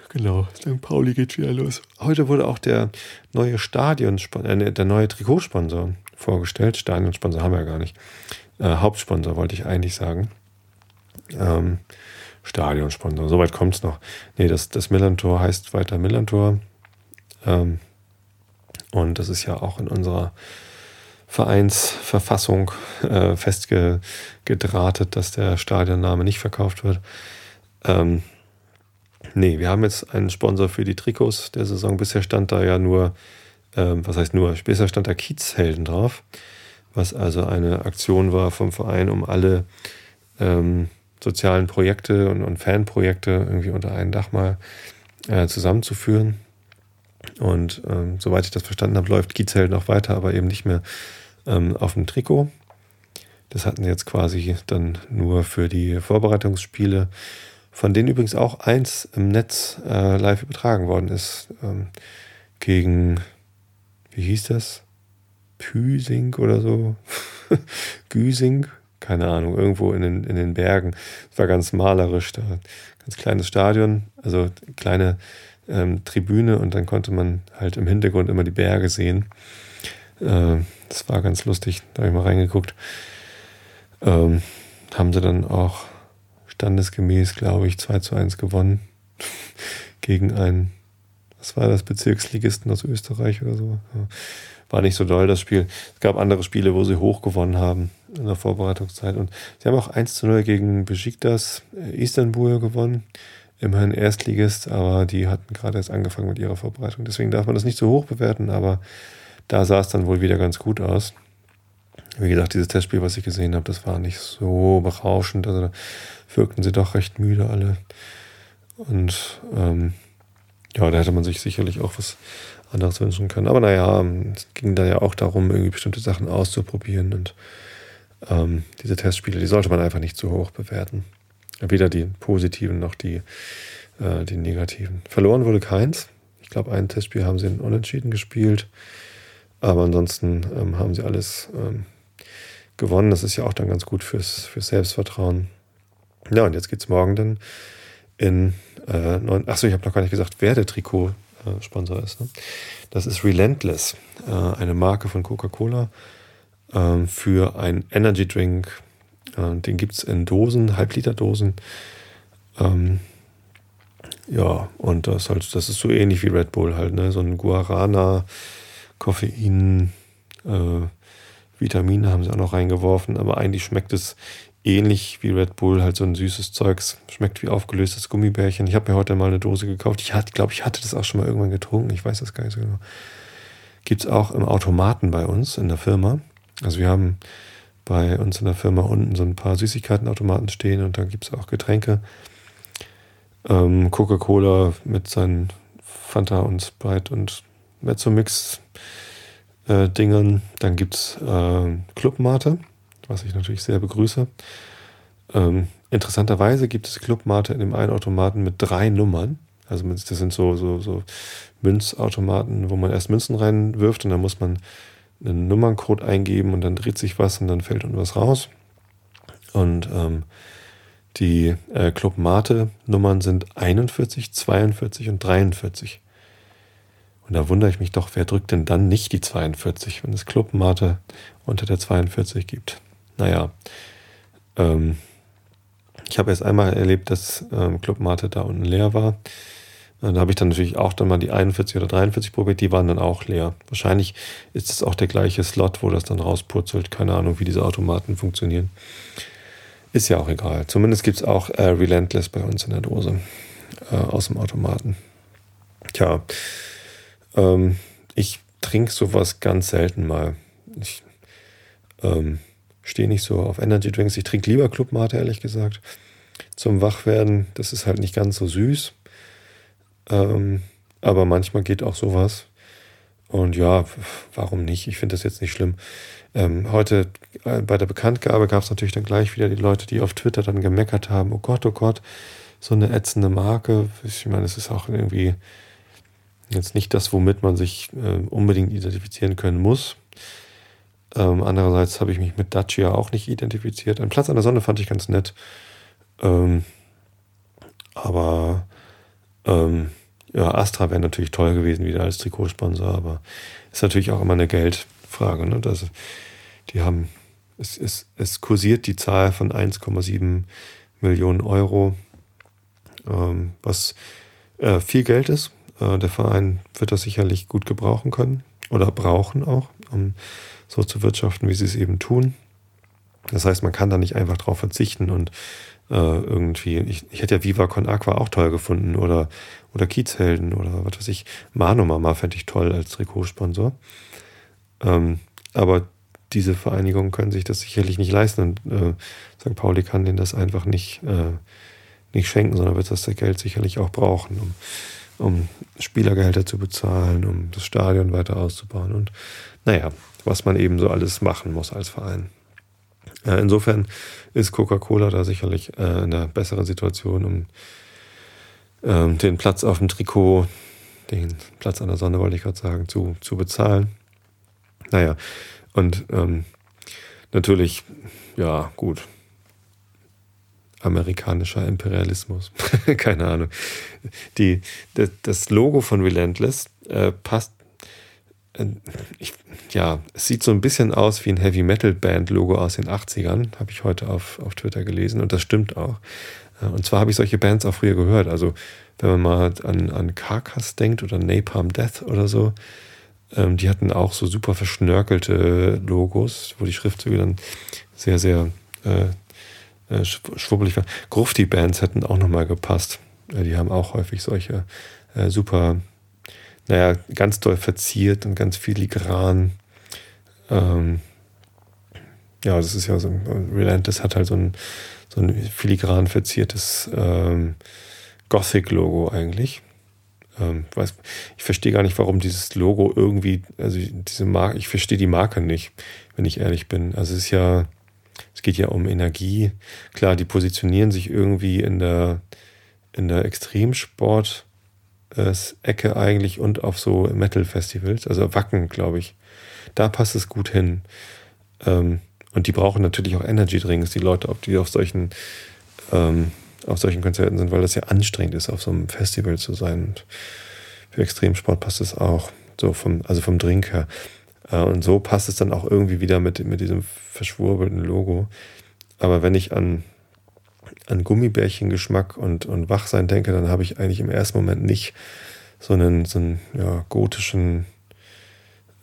genau. St. Pauli geht wieder los. Heute wurde auch der neue Stadion, äh, der neue Trikotsponsor vorgestellt. Stadionsponsor haben wir ja gar nicht. Äh, Hauptsponsor wollte ich eigentlich sagen. Ähm, Stadionsponsor, soweit kommt es noch. Nee, das, das Millantor heißt weiter Millantor. Ähm, und das ist ja auch in unserer Vereinsverfassung äh, festgedrahtet, dass der Stadionname nicht verkauft wird. Ähm, Nee, wir haben jetzt einen Sponsor für die Trikots der Saison. Bisher stand da ja nur, ähm, was heißt nur, bisher stand da Kiezhelden drauf, was also eine Aktion war vom Verein, um alle ähm, sozialen Projekte und, und, Fanprojekte irgendwie unter ein Dach mal äh, zusammenzuführen. Und ähm, soweit ich das verstanden habe, läuft Kiezhelden noch weiter, aber eben nicht mehr ähm, auf dem Trikot. Das hatten sie jetzt quasi dann nur für die Vorbereitungsspiele von denen übrigens auch eins im Netz äh, live übertragen worden ist. Ähm, gegen, wie hieß das? Püsing oder so? [LAUGHS] Güsing? Keine Ahnung, irgendwo in den, in den Bergen. Es war ganz malerisch da. Ganz kleines Stadion, also kleine ähm, Tribüne und dann konnte man halt im Hintergrund immer die Berge sehen. Äh, das war ganz lustig, da habe ich mal reingeguckt. Ähm, haben sie dann auch standesgemäß, glaube ich, 2 zu 1 gewonnen. [LAUGHS] Gegen einen, was war das, Bezirksligisten aus Österreich oder so. Ja. War nicht so doll, das Spiel. Es gab andere Spiele, wo sie hoch gewonnen haben in der Vorbereitungszeit. Und sie haben auch 1 zu 0 gegen Besiktas äh, Istanbul gewonnen. Immerhin Erstligist, aber die hatten gerade erst angefangen mit ihrer Vorbereitung. Deswegen darf man das nicht so hoch bewerten, aber da sah es dann wohl wieder ganz gut aus. Wie gesagt, dieses Testspiel, was ich gesehen habe, das war nicht so berauschend. Also da wirkten sie doch recht müde alle. Und ähm, ja, da hätte man sich sicherlich auch was anderes wünschen können. Aber naja, es ging da ja auch darum, irgendwie bestimmte Sachen auszuprobieren. Und ähm, diese Testspiele, die sollte man einfach nicht zu hoch bewerten. Weder die positiven noch die, äh, die negativen. Verloren wurde keins. Ich glaube, ein Testspiel haben sie in Unentschieden gespielt. Aber ansonsten ähm, haben sie alles ähm, gewonnen. Das ist ja auch dann ganz gut fürs, fürs Selbstvertrauen. Ja, und jetzt geht es morgen dann in äh, neun. Achso, ich habe noch gar nicht gesagt, wer der Trikot-Sponsor ist. Ne? Das ist Relentless, äh, eine Marke von Coca-Cola äh, für einen Energy Drink. Äh, den gibt es in Dosen, Halbliter-Dosen. Ähm, ja, und das, halt, das ist so ähnlich wie Red Bull halt, ne? So ein Guarana, Koffein, äh, Vitamine haben sie auch noch reingeworfen, aber eigentlich schmeckt es ähnlich wie Red Bull, halt so ein süßes Zeugs. Schmeckt wie aufgelöstes Gummibärchen. Ich habe mir heute mal eine Dose gekauft. Ich glaube, ich hatte das auch schon mal irgendwann getrunken. Ich weiß das gar nicht so genau. Gibt es auch im Automaten bei uns in der Firma. Also wir haben bei uns in der Firma unten so ein paar Süßigkeitenautomaten stehen und dann gibt es auch Getränke. Ähm, Coca-Cola mit seinen Fanta und Sprite und Mezzomix äh, Dingern. Dann gibt es äh, Clubmate, was ich natürlich sehr begrüße. Ähm, interessanterweise gibt es Clubmate in dem einen Automaten mit drei Nummern. Also das sind so, so, so Münzautomaten, wo man erst Münzen reinwirft und dann muss man einen Nummerncode eingeben und dann dreht sich was und dann fällt und was raus. Und ähm, die äh, Club Mate Nummern sind 41, 42 und 43. Und da wundere ich mich doch, wer drückt denn dann nicht die 42, wenn es Clubmate unter der 42 gibt? Naja, ähm, ich habe erst einmal erlebt, dass ähm, Clubmate da unten leer war. Da habe ich dann natürlich auch dann mal die 41 oder 43 probiert, die waren dann auch leer. Wahrscheinlich ist es auch der gleiche Slot, wo das dann rauspurzelt. Keine Ahnung, wie diese Automaten funktionieren. Ist ja auch egal. Zumindest gibt es auch äh, Relentless bei uns in der Dose äh, aus dem Automaten. Tja, ähm, ich trinke sowas ganz selten mal. Ich ähm, stehe nicht so auf Energy Drinks. Ich trinke lieber Clubmate, ehrlich gesagt. Zum Wachwerden, das ist halt nicht ganz so süß. Ähm, aber manchmal geht auch sowas. Und ja, warum nicht? Ich finde das jetzt nicht schlimm. Ähm, heute äh, bei der Bekanntgabe gab es natürlich dann gleich wieder die Leute, die auf Twitter dann gemeckert haben, oh Gott, oh Gott, so eine ätzende Marke. Ich meine, es ist auch irgendwie Jetzt nicht das, womit man sich äh, unbedingt identifizieren können muss. Ähm, andererseits habe ich mich mit Dacia auch nicht identifiziert. Ein Platz an der Sonne fand ich ganz nett. Ähm, aber ähm, ja, Astra wäre natürlich toll gewesen wieder als Trikotsponsor, aber ist natürlich auch immer eine Geldfrage. Ne? Das, die haben, es, es, es kursiert die Zahl von 1,7 Millionen Euro, ähm, was äh, viel Geld ist äh, der Verein wird das sicherlich gut gebrauchen können oder brauchen auch, um so zu wirtschaften, wie sie es eben tun. Das heißt, man kann da nicht einfach drauf verzichten und äh, irgendwie, ich, ich hätte ja Viva Con Aqua auch toll gefunden oder, oder Kiezhelden oder was weiß ich, Mano Mama fände ich toll als Trikotsponsor. Ähm, aber diese Vereinigungen können sich das sicherlich nicht leisten und äh, St. Pauli kann denen das einfach nicht, äh, nicht schenken, sondern wird das Geld sicherlich auch brauchen, um um Spielergehälter zu bezahlen, um das Stadion weiter auszubauen und naja, was man eben so alles machen muss als Verein. Äh, insofern ist Coca-Cola da sicherlich äh, in einer besseren Situation, um ähm, den Platz auf dem Trikot, den Platz an der Sonne, wollte ich gerade sagen, zu, zu bezahlen. Naja, und ähm, natürlich, ja, gut. Amerikanischer Imperialismus. [LAUGHS] Keine Ahnung. Die, das Logo von Relentless äh, passt äh, ich, ja, es sieht so ein bisschen aus wie ein Heavy Metal Band Logo aus den 80ern, habe ich heute auf, auf Twitter gelesen und das stimmt auch. Äh, und zwar habe ich solche Bands auch früher gehört. Also, wenn man mal an, an Carcass denkt oder Napalm Death oder so, ähm, die hatten auch so super verschnörkelte Logos, wo die Schriftzüge dann sehr, sehr äh, äh, schwubbelig waren. Grufti-Bands hätten auch nochmal gepasst. die haben auch häufig solche äh, super naja, ganz doll verziert und ganz filigran. Ähm, ja, das ist ja so, Relentless hat halt so ein, so ein filigran verziertes ähm, Gothic-Logo eigentlich. Ähm, weiß, ich verstehe gar nicht, warum dieses Logo irgendwie, also diese Marke, ich verstehe die Marke nicht, wenn ich ehrlich bin. Also es ist ja, es geht ja um Energie. Klar, die positionieren sich irgendwie in der, in der Extremsport- Ecke eigentlich und auf so Metal-Festivals, also Wacken, glaube ich. Da passt es gut hin. Ähm, und die brauchen natürlich auch Energy-Drinks, die Leute, die auf solchen, ähm, auf solchen Konzerten sind, weil das ja anstrengend ist, auf so einem Festival zu sein. Und für Extremsport passt es auch. So vom, also vom Drink her. Äh, und so passt es dann auch irgendwie wieder mit, mit diesem verschwurbelten Logo. Aber wenn ich an an Gummibärchengeschmack und, und Wachsein denke, dann habe ich eigentlich im ersten Moment nicht so einen, so einen ja, gotischen,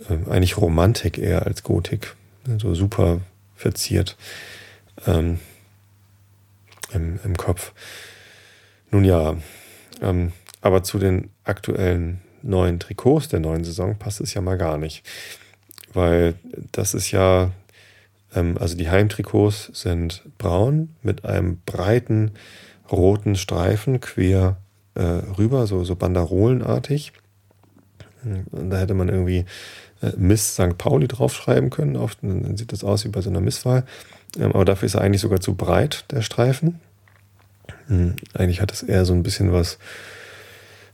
äh, eigentlich Romantik eher als Gotik, so super verziert ähm, im, im Kopf. Nun ja, ähm, aber zu den aktuellen neuen Trikots der neuen Saison passt es ja mal gar nicht. Weil das ist ja ähm, also die Heimtrikots sind braun mit einem breiten roten Streifen quer äh, rüber, so, so banderolenartig. Und da hätte man irgendwie äh, Miss St. Pauli draufschreiben können. Oft, dann sieht das aus wie bei so einer Misswahl. Ähm, aber dafür ist er eigentlich sogar zu breit, der Streifen. Hm, eigentlich hat es eher so ein bisschen was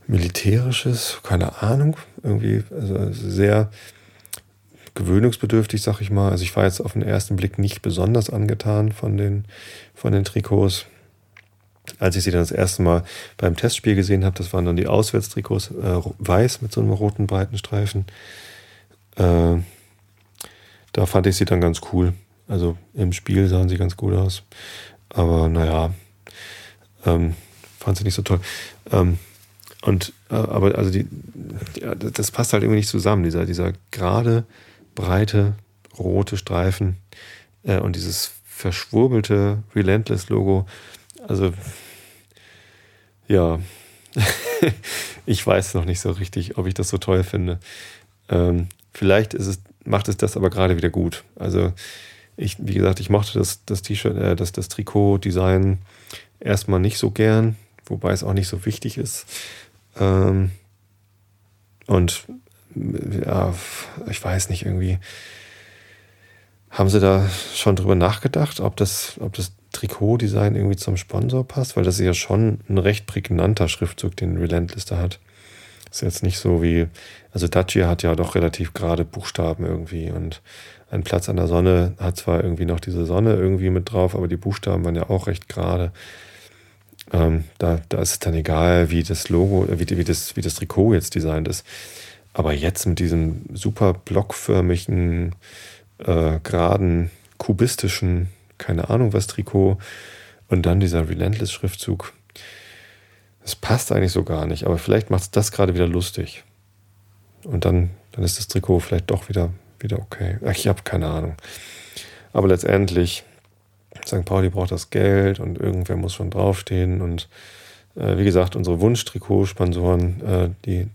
Militärisches, keine Ahnung. Irgendwie also sehr gewöhnungsbedürftig, sag ich mal. Also ich war jetzt auf den ersten Blick nicht besonders angetan von den, von den Trikots. Als ich sie dann das erste Mal beim Testspiel gesehen habe, das waren dann die Auswärtstrikots, äh, weiß mit so einem roten breiten Streifen. Äh, da fand ich sie dann ganz cool. Also im Spiel sahen sie ganz gut aus. Aber naja, ähm, fand sie nicht so toll. Ähm, und äh, aber also die, die, das passt halt irgendwie nicht zusammen, dieser, dieser gerade breite rote Streifen äh, und dieses verschwurbelte Relentless-Logo. Also, ja, [LAUGHS] ich weiß noch nicht so richtig, ob ich das so toll finde. Ähm, vielleicht es, macht es das aber gerade wieder gut. Also, ich, wie gesagt, ich mochte das, das T-Shirt, äh, das, das Trikot-Design erstmal nicht so gern, wobei es auch nicht so wichtig ist. Ähm, und ja, ich weiß nicht, irgendwie. Haben Sie da schon drüber nachgedacht, ob das, ob das Trikotdesign irgendwie zum Sponsor passt? Weil das ist ja schon ein recht prägnanter Schriftzug, den Relentless da hat. Ist jetzt nicht so wie, also Dacia hat ja doch relativ gerade Buchstaben irgendwie und ein Platz an der Sonne hat zwar irgendwie noch diese Sonne irgendwie mit drauf, aber die Buchstaben waren ja auch recht gerade. Ähm, da, da ist es dann egal, wie das Logo, wie, wie, das, wie das Trikot jetzt designt ist. Aber jetzt mit diesem super blockförmigen, äh, geraden, kubistischen, keine Ahnung was Trikot und dann dieser Relentless-Schriftzug. Das passt eigentlich so gar nicht, aber vielleicht macht es das gerade wieder lustig. Und dann, dann ist das Trikot vielleicht doch wieder, wieder okay. Ich habe keine Ahnung. Aber letztendlich, St. Pauli braucht das Geld und irgendwer muss schon draufstehen. Und äh, wie gesagt, unsere Wunsch-Trikot-Sponsoren, äh, die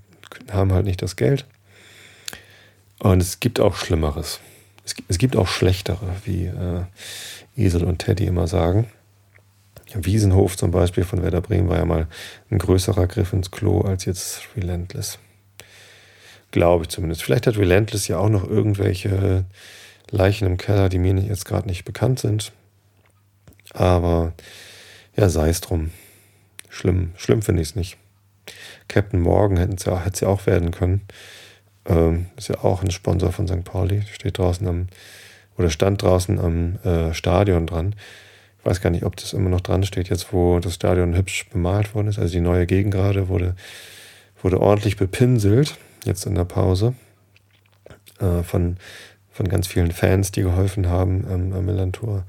haben halt nicht das Geld. Und es gibt auch Schlimmeres. Es, es gibt auch schlechtere, wie äh, Esel und Teddy immer sagen. Wiesenhof zum Beispiel von Werder Bremen war ja mal ein größerer Griff ins Klo als jetzt Relentless. Glaube ich zumindest. Vielleicht hat Relentless ja auch noch irgendwelche Leichen im Keller, die mir jetzt gerade nicht bekannt sind. Aber ja, sei es drum. Schlimm, schlimm finde ich es nicht. Captain Morgan hätten sie hätte sie auch werden können. Ähm, ist ja auch ein Sponsor von St. Pauli. Steht draußen am, oder stand draußen am äh, Stadion dran. Ich weiß gar nicht, ob das immer noch dran steht, jetzt wo das Stadion hübsch bemalt worden ist. Also die neue Gegend gerade wurde, wurde ordentlich bepinselt, jetzt in der Pause. Äh, von, von ganz vielen Fans, die geholfen haben, ähm, am Millantor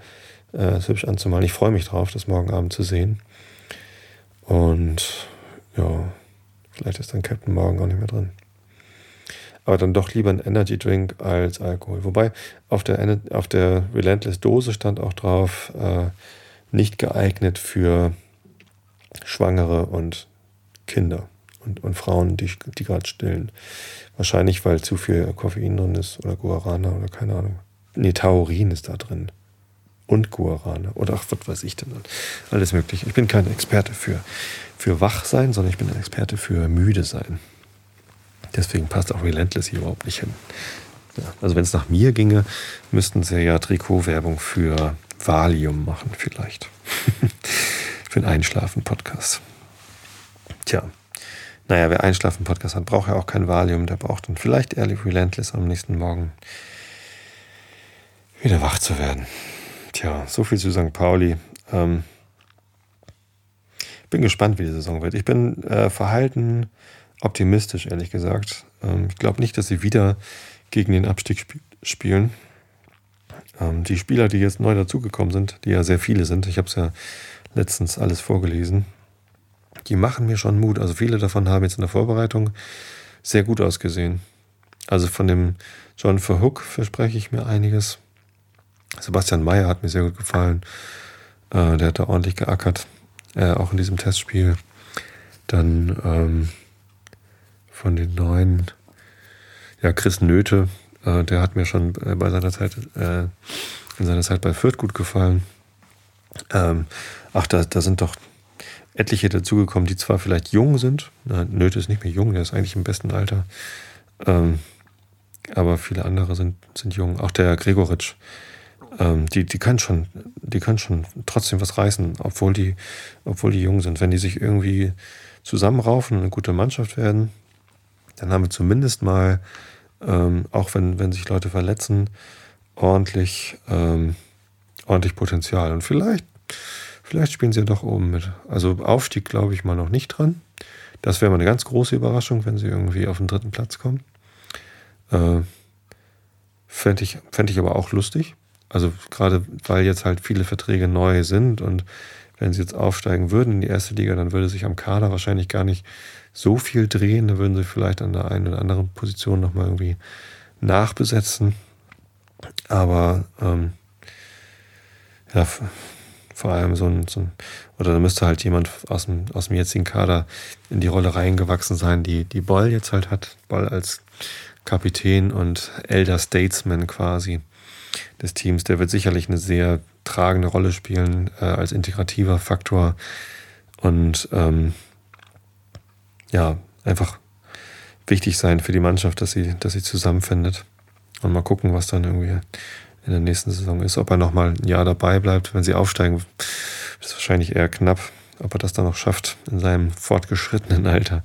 äh, es hübsch anzumalen. Ich freue mich drauf, das morgen Abend zu sehen. Und ja, vielleicht ist dann Captain Morgan auch nicht mehr drin aber dann doch lieber ein Energy Drink als Alkohol. Wobei auf der, auf der Relentless Dose stand auch drauf, äh, nicht geeignet für Schwangere und Kinder und, und Frauen, die, die gerade stillen. Wahrscheinlich, weil zu viel Koffein drin ist oder Guarana oder keine Ahnung. Nee, Taurin ist da drin. Und Guarana. Oder ach, was weiß ich denn? Alles mögliche. Ich bin kein Experte für, für Wachsein, sondern ich bin ein Experte für müde sein. Deswegen passt auch Relentless hier überhaupt nicht hin. Ja, also wenn es nach mir ginge, müssten sie ja Trikotwerbung für Valium machen vielleicht. [LAUGHS] für einen Einschlafen-Podcast. Tja, naja, wer Einschlafen-Podcast hat, braucht ja auch kein Valium. Der braucht dann vielleicht ehrlich Relentless am nächsten Morgen wieder wach zu werden. Tja, so viel zu St. Pauli. Ähm, bin gespannt, wie die Saison wird. Ich bin äh, verhalten optimistisch, ehrlich gesagt. Ähm, ich glaube nicht, dass sie wieder gegen den Abstieg sp spielen. Ähm, die Spieler, die jetzt neu dazugekommen sind, die ja sehr viele sind, ich habe es ja letztens alles vorgelesen, die machen mir schon Mut. Also viele davon haben jetzt in der Vorbereitung sehr gut ausgesehen. Also von dem John Verhook verspreche ich mir einiges. Sebastian Mayer hat mir sehr gut gefallen. Äh, der hat da ordentlich geackert, äh, auch in diesem Testspiel. Dann ähm, von den neuen, ja, Chris Nöte, äh, der hat mir schon äh, bei seiner Zeit, äh, in seiner Zeit bei Fürth gut gefallen. Ähm, ach, da, da sind doch etliche dazugekommen, die zwar vielleicht jung sind, na, Nöte ist nicht mehr jung, der ist eigentlich im besten Alter, ähm, aber viele andere sind, sind jung. Auch der Gregoritsch, ähm, die, die können schon, die können schon trotzdem was reißen, obwohl die, obwohl die jung sind. Wenn die sich irgendwie zusammenraufen und eine gute Mannschaft werden, dann haben wir zumindest mal, ähm, auch wenn, wenn sich Leute verletzen, ordentlich, ähm, ordentlich Potenzial. Und vielleicht, vielleicht spielen sie ja doch oben mit. Also Aufstieg glaube ich mal noch nicht dran. Das wäre mal eine ganz große Überraschung, wenn sie irgendwie auf den dritten Platz kommen. Äh, Fände ich, fänd ich aber auch lustig. Also gerade weil jetzt halt viele Verträge neu sind und wenn sie jetzt aufsteigen würden in die erste Liga, dann würde sich am Kader wahrscheinlich gar nicht so viel drehen. Da würden sie vielleicht an der einen oder anderen Position nochmal irgendwie nachbesetzen. Aber ähm, ja, vor allem so ein, so ein, oder da müsste halt jemand aus dem, aus dem jetzigen Kader in die Rolle reingewachsen sein, die, die Boll jetzt halt hat. Boll als Kapitän und Elder Statesman quasi des Teams. Der wird sicherlich eine sehr tragende Rolle spielen äh, als integrativer Faktor und ähm, ja, einfach wichtig sein für die Mannschaft, dass sie, dass sie zusammenfindet. Und mal gucken, was dann irgendwie in der nächsten Saison ist. Ob er nochmal ein Jahr dabei bleibt, wenn sie aufsteigen, ist wahrscheinlich eher knapp. Ob er das dann noch schafft in seinem fortgeschrittenen Alter.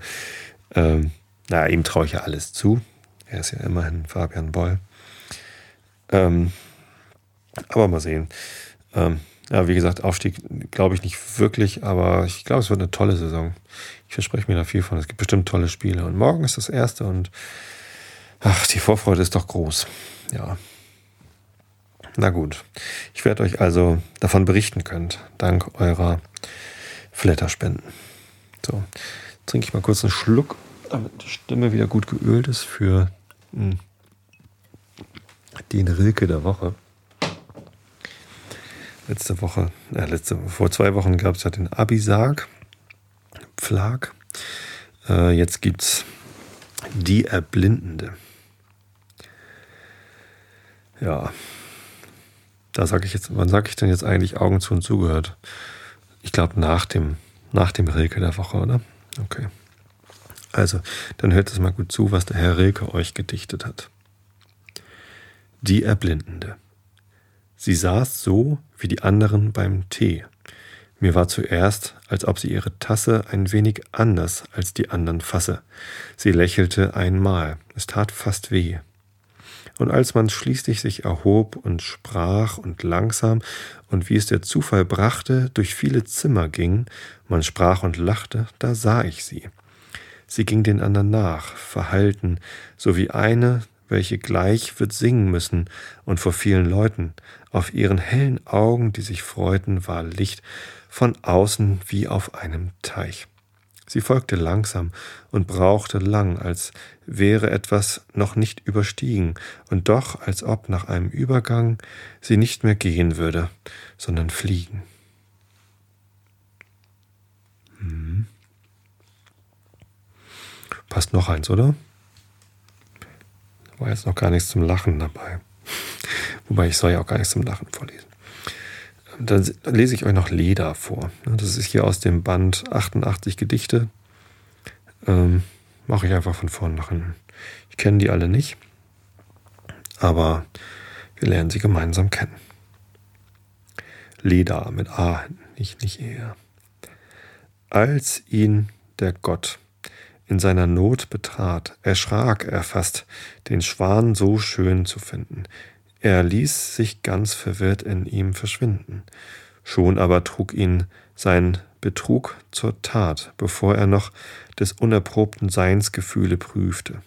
Ähm, naja, ihm traue ich ja alles zu. Er ist ja immerhin Fabian Boll. Ähm, aber mal sehen. Ähm, ja, wie gesagt, Aufstieg glaube ich nicht wirklich, aber ich glaube, es wird eine tolle Saison. Ich verspreche mir da viel von. Es gibt bestimmt tolle Spiele. Und morgen ist das erste und ach, die Vorfreude ist doch groß. Ja. Na gut. Ich werde euch also davon berichten können, dank eurer Flatterspenden. So, trinke ich mal kurz einen Schluck, damit die Stimme wieder gut geölt ist für hm, den Rilke der Woche letzte Woche, äh, letzte, vor zwei Wochen gab es ja den Abisag, Pflag. Äh, jetzt gibt es die Erblindende. Ja, da sage ich jetzt, wann sage ich denn jetzt eigentlich Augen zu und zugehört? Ich glaube nach dem, nach dem Rilke der Woche, oder? Okay. Also, dann hört es mal gut zu, was der Herr Rilke euch gedichtet hat. Die Erblindende. Sie saß so wie die anderen beim Tee. Mir war zuerst, als ob sie ihre Tasse ein wenig anders als die anderen fasse. Sie lächelte einmal, es tat fast weh. Und als man schließlich sich erhob und sprach und langsam und wie es der Zufall brachte, durch viele Zimmer ging, man sprach und lachte, da sah ich sie. Sie ging den anderen nach, verhalten, so wie eine, welche gleich wird singen müssen und vor vielen Leuten. Auf ihren hellen Augen, die sich freuten, war Licht von außen wie auf einem Teich. Sie folgte langsam und brauchte lang, als wäre etwas noch nicht überstiegen, und doch, als ob nach einem Übergang sie nicht mehr gehen würde, sondern fliegen. Hm. Passt noch eins, oder? War jetzt noch gar nichts zum Lachen dabei. Wobei ich soll ja auch gar nichts zum Lachen vorlesen. Dann lese ich euch noch Leda vor. Das ist hier aus dem Band 88 Gedichte. Ähm, Mache ich einfach von vorn nach hinten. Ich kenne die alle nicht, aber wir lernen sie gemeinsam kennen. Leda mit A, nicht, nicht eher. Als ihn der Gott in seiner Not betrat, erschrak er fast, den Schwan so schön zu finden. Er ließ sich ganz verwirrt in ihm verschwinden. Schon aber trug ihn sein Betrug zur Tat, bevor er noch des unerprobten Seins Gefühle prüfte.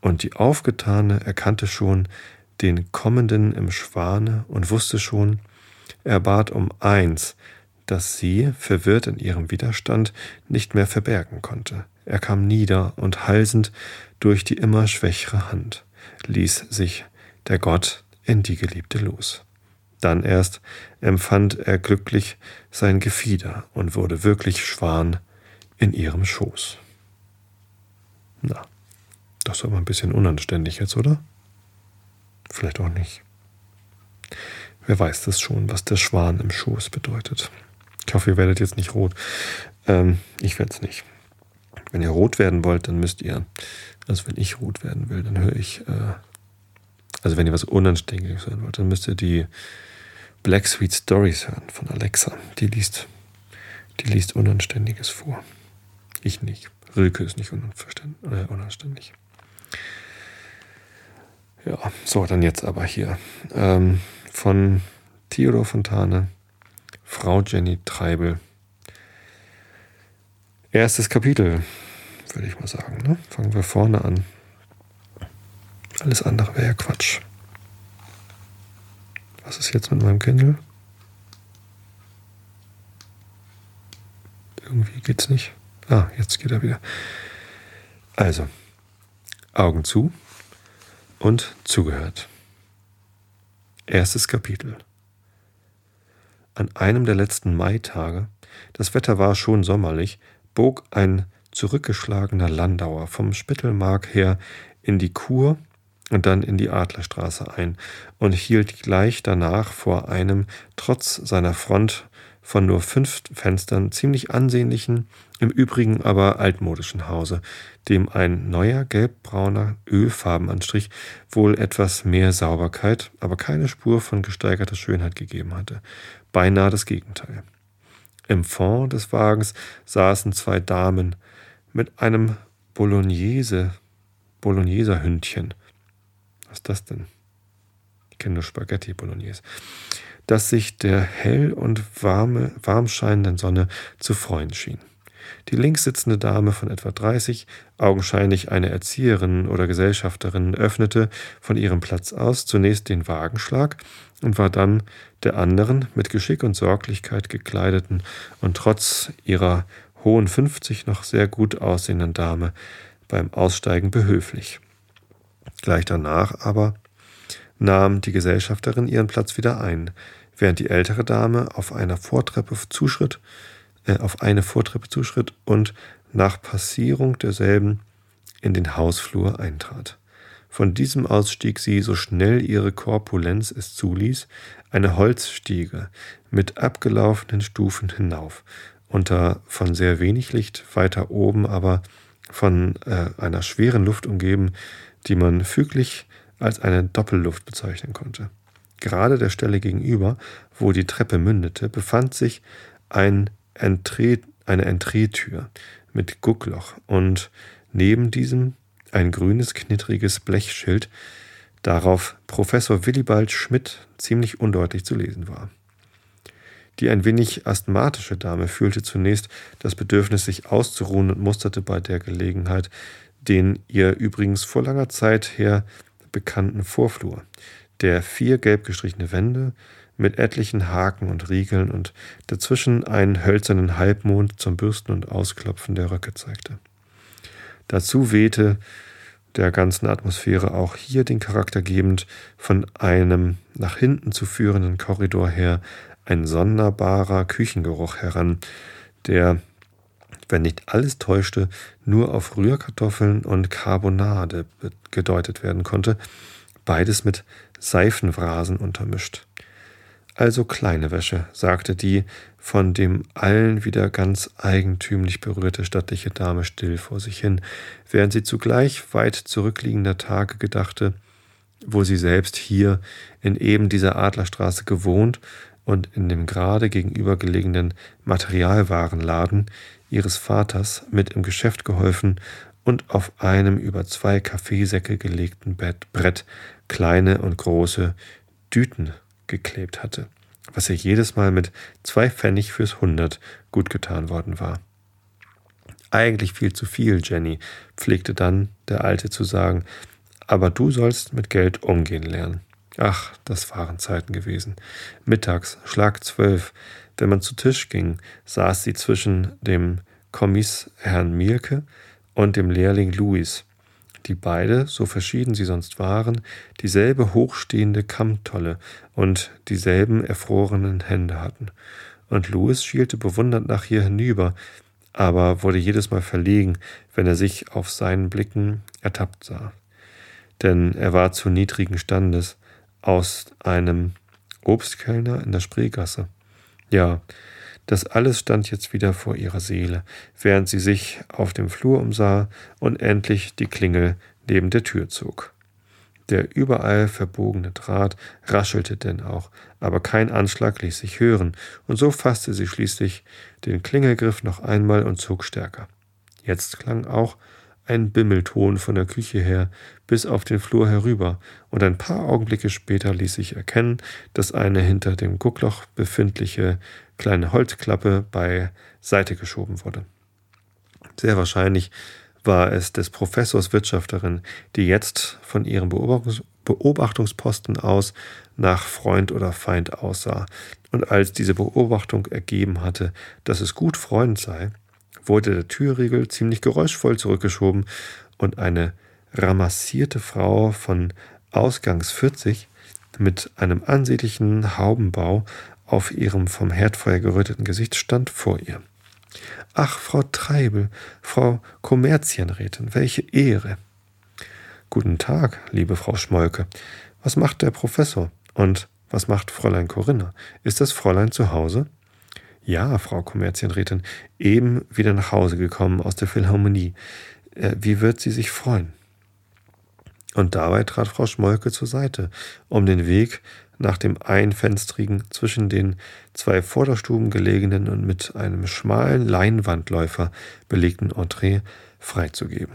Und die Aufgetane erkannte schon den Kommenden im Schwane und wusste schon, er bat um eins, das sie, verwirrt in ihrem Widerstand, nicht mehr verbergen konnte. Er kam nieder und halsend durch die immer schwächere Hand, ließ sich der Gott in die Geliebte los. Dann erst empfand er glücklich sein Gefieder und wurde wirklich Schwan in ihrem Schoß. Na, das war mal ein bisschen unanständig jetzt, oder? Vielleicht auch nicht. Wer weiß das schon, was der Schwan im Schoß bedeutet. Ich hoffe, ihr werdet jetzt nicht rot. Ähm, ich werde es nicht. Wenn ihr rot werden wollt, dann müsst ihr, also wenn ich rot werden will, dann höre ich äh, also wenn ihr was Unanständiges hören wollt, dann müsst ihr die Black Sweet Stories hören von Alexa. Die liest, die liest Unanständiges vor. Ich nicht. Rilke ist nicht äh, unanständig. Ja, so, dann jetzt aber hier. Ähm, von Theodor Fontane, Frau Jenny Treibel. Erstes Kapitel, würde ich mal sagen. Ne? Fangen wir vorne an. Alles andere wäre ja Quatsch. Was ist jetzt mit meinem Kindle? Irgendwie geht's nicht. Ah, jetzt geht er wieder. Also, Augen zu und zugehört. Erstes Kapitel. An einem der letzten Maitage, das Wetter war schon sommerlich, bog ein zurückgeschlagener Landauer vom Spittelmark her in die Kur und dann in die Adlerstraße ein und hielt gleich danach vor einem, trotz seiner Front von nur fünf Fenstern, ziemlich ansehnlichen, im Übrigen aber altmodischen Hause, dem ein neuer gelbbrauner Ölfarbenanstrich wohl etwas mehr Sauberkeit, aber keine Spur von gesteigerter Schönheit gegeben hatte. Beinahe das Gegenteil. Im Fond des Wagens saßen zwei Damen mit einem Bolognese, Bologneser-Hündchen, was ist das denn? Ich kenne nur Spaghetti Bolognese. Das sich der hell und warme, warm scheinenden Sonne zu freuen schien. Die links sitzende Dame von etwa 30, augenscheinlich eine Erzieherin oder Gesellschafterin, öffnete von ihrem Platz aus zunächst den Wagenschlag und war dann der anderen mit Geschick und Sorglichkeit gekleideten und trotz ihrer hohen 50 noch sehr gut aussehenden Dame beim Aussteigen behöflich. Gleich danach aber nahm die Gesellschafterin ihren Platz wieder ein, während die ältere Dame auf einer Vortreppe zuschritt, äh, auf eine Vortreppe zuschritt und nach Passierung derselben in den Hausflur eintrat. Von diesem aus stieg sie, so schnell ihre Korpulenz es zuließ, eine Holzstiege mit abgelaufenen Stufen hinauf, unter von sehr wenig Licht, weiter oben aber von äh, einer schweren Luft umgeben, die man füglich als eine Doppelluft bezeichnen konnte. Gerade der Stelle gegenüber, wo die Treppe mündete, befand sich ein Entree, eine Entreetür mit Guckloch und neben diesem ein grünes, knittriges Blechschild, darauf Professor Willibald Schmidt ziemlich undeutlich zu lesen war. Die ein wenig asthmatische Dame fühlte zunächst das Bedürfnis, sich auszuruhen und musterte bei der Gelegenheit den ihr übrigens vor langer Zeit her bekannten Vorflur, der vier gelb gestrichene Wände mit etlichen Haken und Riegeln und dazwischen einen hölzernen Halbmond zum Bürsten und Ausklopfen der Röcke zeigte. Dazu wehte der ganzen Atmosphäre auch hier den Charakter gebend von einem nach hinten zu führenden Korridor her ein sonderbarer Küchengeruch heran, der, wenn nicht alles täuschte, nur auf Rührkartoffeln und Carbonade gedeutet werden konnte, beides mit Seifenvrasen untermischt. Also kleine Wäsche, sagte die von dem allen wieder ganz eigentümlich berührte stattliche Dame still vor sich hin, während sie zugleich weit zurückliegender Tage gedachte, wo sie selbst hier in eben dieser Adlerstraße gewohnt und in dem gerade gegenübergelegenen Materialwarenladen ihres Vaters mit im Geschäft geholfen und auf einem über zwei Kaffeesäcke gelegten Bett, Brett kleine und große Düten geklebt hatte, was ihr jedes Mal mit zwei Pfennig fürs Hundert gut getan worden war. Eigentlich viel zu viel, Jenny, pflegte dann der Alte zu sagen, aber du sollst mit Geld umgehen lernen. Ach, das waren Zeiten gewesen. Mittags, Schlag zwölf, wenn man zu Tisch ging, saß sie zwischen dem Kommis Herrn Mielke und dem Lehrling Louis, die beide, so verschieden sie sonst waren, dieselbe hochstehende Kammtolle und dieselben erfrorenen Hände hatten. Und Louis schielte bewundernd nach ihr hinüber, aber wurde jedes Mal verlegen, wenn er sich auf seinen Blicken ertappt sah. Denn er war zu niedrigen Standes, aus einem Obstkellner in der Spreegasse. Ja, das alles stand jetzt wieder vor ihrer Seele, während sie sich auf dem Flur umsah und endlich die Klingel neben der Tür zog. Der überall verbogene Draht raschelte denn auch, aber kein Anschlag ließ sich hören, und so fasste sie schließlich den Klingelgriff noch einmal und zog stärker. Jetzt klang auch ein Bimmelton von der Küche her bis auf den Flur herüber, und ein paar Augenblicke später ließ sich erkennen, dass eine hinter dem Guckloch befindliche kleine Holzklappe beiseite geschoben wurde. Sehr wahrscheinlich war es des Professors Wirtschafterin, die jetzt von ihrem Beobachtungs Beobachtungsposten aus nach Freund oder Feind aussah, und als diese Beobachtung ergeben hatte, dass es gut Freund sei, wurde der Türriegel ziemlich geräuschvoll zurückgeschoben und eine ramassierte Frau von Ausgangs 40 mit einem ansehnlichen Haubenbau auf ihrem vom Herdfeuer geröteten Gesicht stand vor ihr. Ach, Frau Treibel, Frau Kommerzienrätin, welche Ehre! Guten Tag, liebe Frau Schmolke. Was macht der Professor? Und was macht Fräulein Corinna? Ist das Fräulein zu Hause? Ja, Frau Kommerzienrätin, eben wieder nach Hause gekommen aus der Philharmonie. Äh, wie wird sie sich freuen? Und dabei trat Frau Schmolke zur Seite, um den Weg nach dem einfenstrigen, zwischen den zwei Vorderstuben gelegenen und mit einem schmalen Leinwandläufer belegten Entree freizugeben.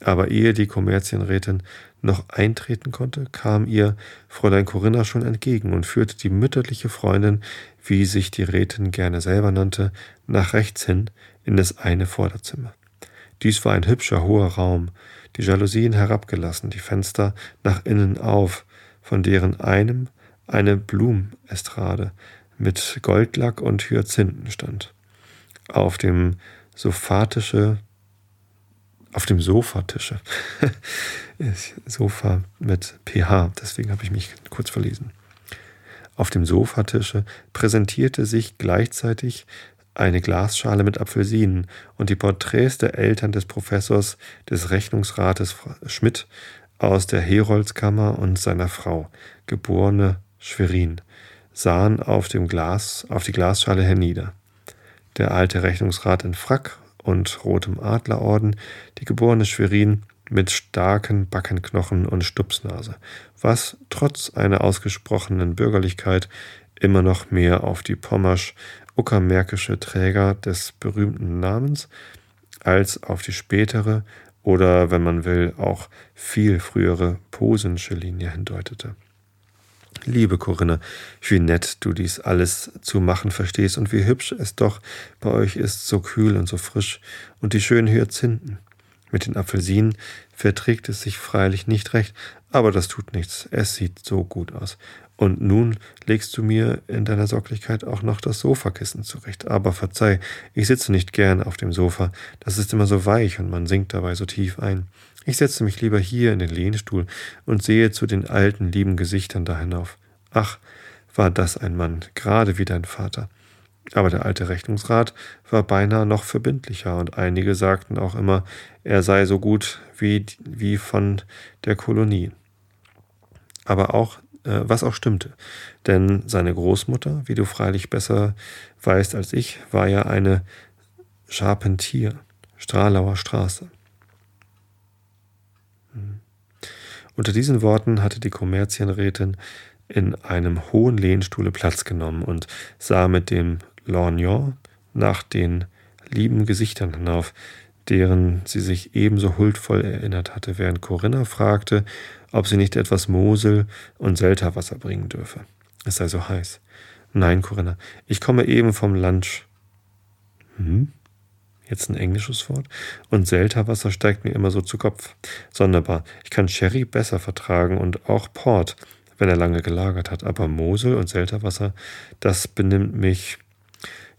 Aber ehe die Kommerzienrätin noch eintreten konnte, kam ihr Fräulein Corinna schon entgegen und führte die mütterliche Freundin, wie sich die Rätin gerne selber nannte, nach rechts hin in das eine Vorderzimmer. Dies war ein hübscher hoher Raum, die Jalousien herabgelassen, die Fenster nach innen auf, von deren einem eine Blumestrade mit Goldlack und Hyazinthen stand. Auf dem Sofatische auf dem Sofatische. [LAUGHS] Sofa mit PH, deswegen habe ich mich kurz verlesen. Auf dem Sofatische präsentierte sich gleichzeitig eine Glasschale mit Apfelsinen und die Porträts der Eltern des Professors des Rechnungsrates Schmidt aus der Heroldskammer und seiner Frau, geborene Schwerin, sahen auf dem Glas, auf die Glasschale hernieder. Der alte Rechnungsrat in Frack und rotem Adlerorden, die geborene Schwerin mit starken Backenknochen und Stupsnase, was trotz einer ausgesprochenen Bürgerlichkeit immer noch mehr auf die pommersch-uckermärkische Träger des berühmten Namens als auf die spätere oder, wenn man will, auch viel frühere posensche Linie hindeutete. Liebe Corinna, wie nett du dies alles zu machen verstehst und wie hübsch es doch bei euch ist, so kühl und so frisch, und die schönen Hyazinthen. Mit den Apfelsinen verträgt es sich freilich nicht recht, aber das tut nichts, es sieht so gut aus. Und nun legst du mir in deiner Sorglichkeit auch noch das Sofakissen zurecht. Aber verzeih, ich sitze nicht gern auf dem Sofa, das ist immer so weich und man sinkt dabei so tief ein. Ich setze mich lieber hier in den Lehnstuhl und sehe zu den alten, lieben Gesichtern da hinauf. Ach, war das ein Mann, gerade wie dein Vater. Aber der alte Rechnungsrat war beinahe noch verbindlicher, und einige sagten auch immer, er sei so gut wie, wie von der Kolonie. Aber auch äh, was auch stimmte. Denn seine Großmutter, wie du freilich besser weißt als ich, war ja eine Charpentier, Stralauer Straße. Hm. Unter diesen Worten hatte die Kommerzienrätin in einem hohen Lehnstuhle Platz genommen und sah mit dem Lorgnon nach den lieben Gesichtern hinauf, deren sie sich ebenso huldvoll erinnert hatte, während Corinna fragte, ob sie nicht etwas Mosel und Selterwasser bringen dürfe. Es sei so heiß. Nein, Corinna, ich komme eben vom Lunch. Hm? Jetzt ein englisches Wort. Und Selterwasser steigt mir immer so zu Kopf. Sonderbar. Ich kann Sherry besser vertragen und auch Port, wenn er lange gelagert hat. Aber Mosel und Selterwasser, das benimmt mich.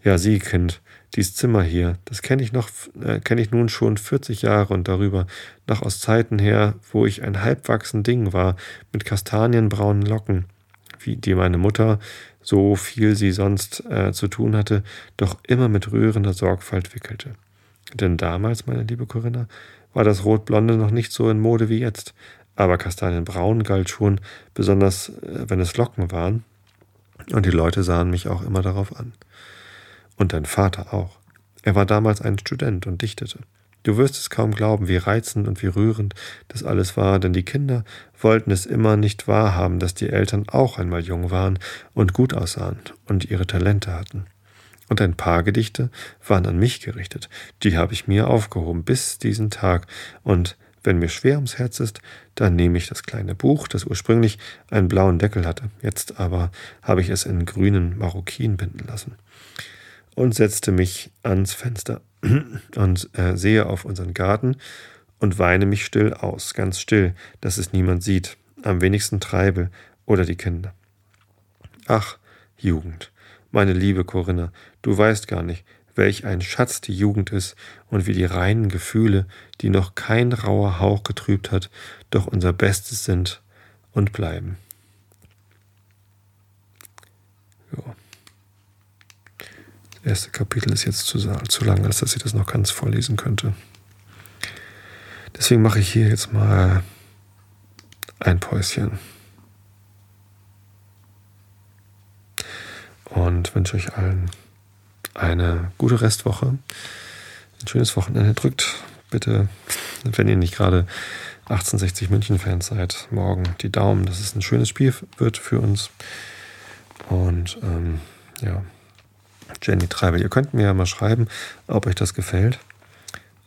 Ja, Sie, Kind, dies Zimmer hier, das kenne ich noch, äh, kenne ich nun schon 40 Jahre und darüber, noch aus Zeiten her, wo ich ein halbwachsen Ding war, mit kastanienbraunen Locken, wie die meine Mutter, so viel sie sonst äh, zu tun hatte, doch immer mit rührender Sorgfalt wickelte. Denn damals, meine liebe Corinna, war das Rotblonde noch nicht so in Mode wie jetzt, aber Kastanienbraun galt schon, besonders äh, wenn es Locken waren, und die Leute sahen mich auch immer darauf an. Und dein Vater auch. Er war damals ein Student und dichtete. Du wirst es kaum glauben, wie reizend und wie rührend das alles war, denn die Kinder wollten es immer nicht wahrhaben, dass die Eltern auch einmal jung waren und gut aussahen und ihre Talente hatten. Und ein paar Gedichte waren an mich gerichtet, die habe ich mir aufgehoben bis diesen Tag, und wenn mir schwer ums Herz ist, dann nehme ich das kleine Buch, das ursprünglich einen blauen Deckel hatte, jetzt aber habe ich es in grünen Marokkin binden lassen und setzte mich ans Fenster [CLEARS THROAT] und äh, sehe auf unseren Garten und weine mich still aus, ganz still, dass es niemand sieht, am wenigsten Treibel oder die Kinder. Ach, Jugend, meine liebe Corinna, du weißt gar nicht, welch ein Schatz die Jugend ist und wie die reinen Gefühle, die noch kein rauer Hauch getrübt hat, doch unser Bestes sind und bleiben. Ja erste Kapitel ist jetzt zu, zu lang, als dass ich das noch ganz vorlesen könnte. Deswegen mache ich hier jetzt mal ein Päuschen. Und wünsche euch allen eine gute Restwoche, ein schönes Wochenende. Drückt bitte, wenn ihr nicht gerade 1860 München-Fans seid, morgen die Daumen, dass es ein schönes Spiel wird für uns. Und ähm, ja, Jenny Treibel. Ihr könnt mir ja mal schreiben, ob euch das gefällt.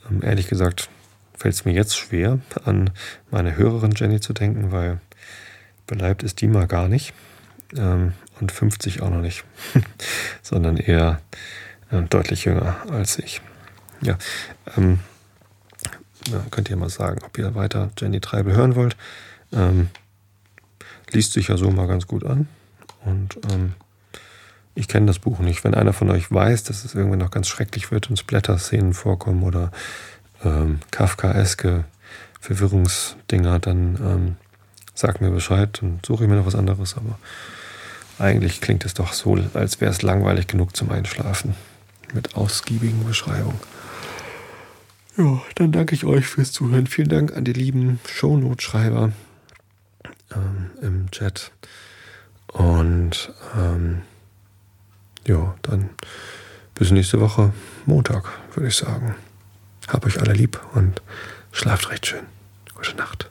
Ähm, ehrlich gesagt fällt es mir jetzt schwer, an meine Hörerin Jenny zu denken, weil beleibt ist die mal gar nicht. Ähm, und 50 auch noch nicht, [LAUGHS] sondern eher äh, deutlich jünger als ich. Ja, ähm, ja, könnt ihr mal sagen, ob ihr weiter Jenny Treibel hören wollt. Ähm, liest sich ja so mal ganz gut an. Und ähm, ich kenne das Buch nicht. Wenn einer von euch weiß, dass es irgendwann noch ganz schrecklich wird und Splatter-Szenen vorkommen oder ähm, Kafkaeske Verwirrungsdinger, dann ähm, sagt mir Bescheid und suche ich mir noch was anderes. Aber eigentlich klingt es doch so, als wäre es langweilig genug zum Einschlafen. Mit ausgiebigen Beschreibungen. Ja, dann danke ich euch fürs Zuhören. Vielen Dank an die lieben Shownotschreiber ähm, im Chat. Und ähm, ja, dann bis nächste Woche Montag, würde ich sagen. Hab euch alle lieb und schlaft recht schön. Gute Nacht.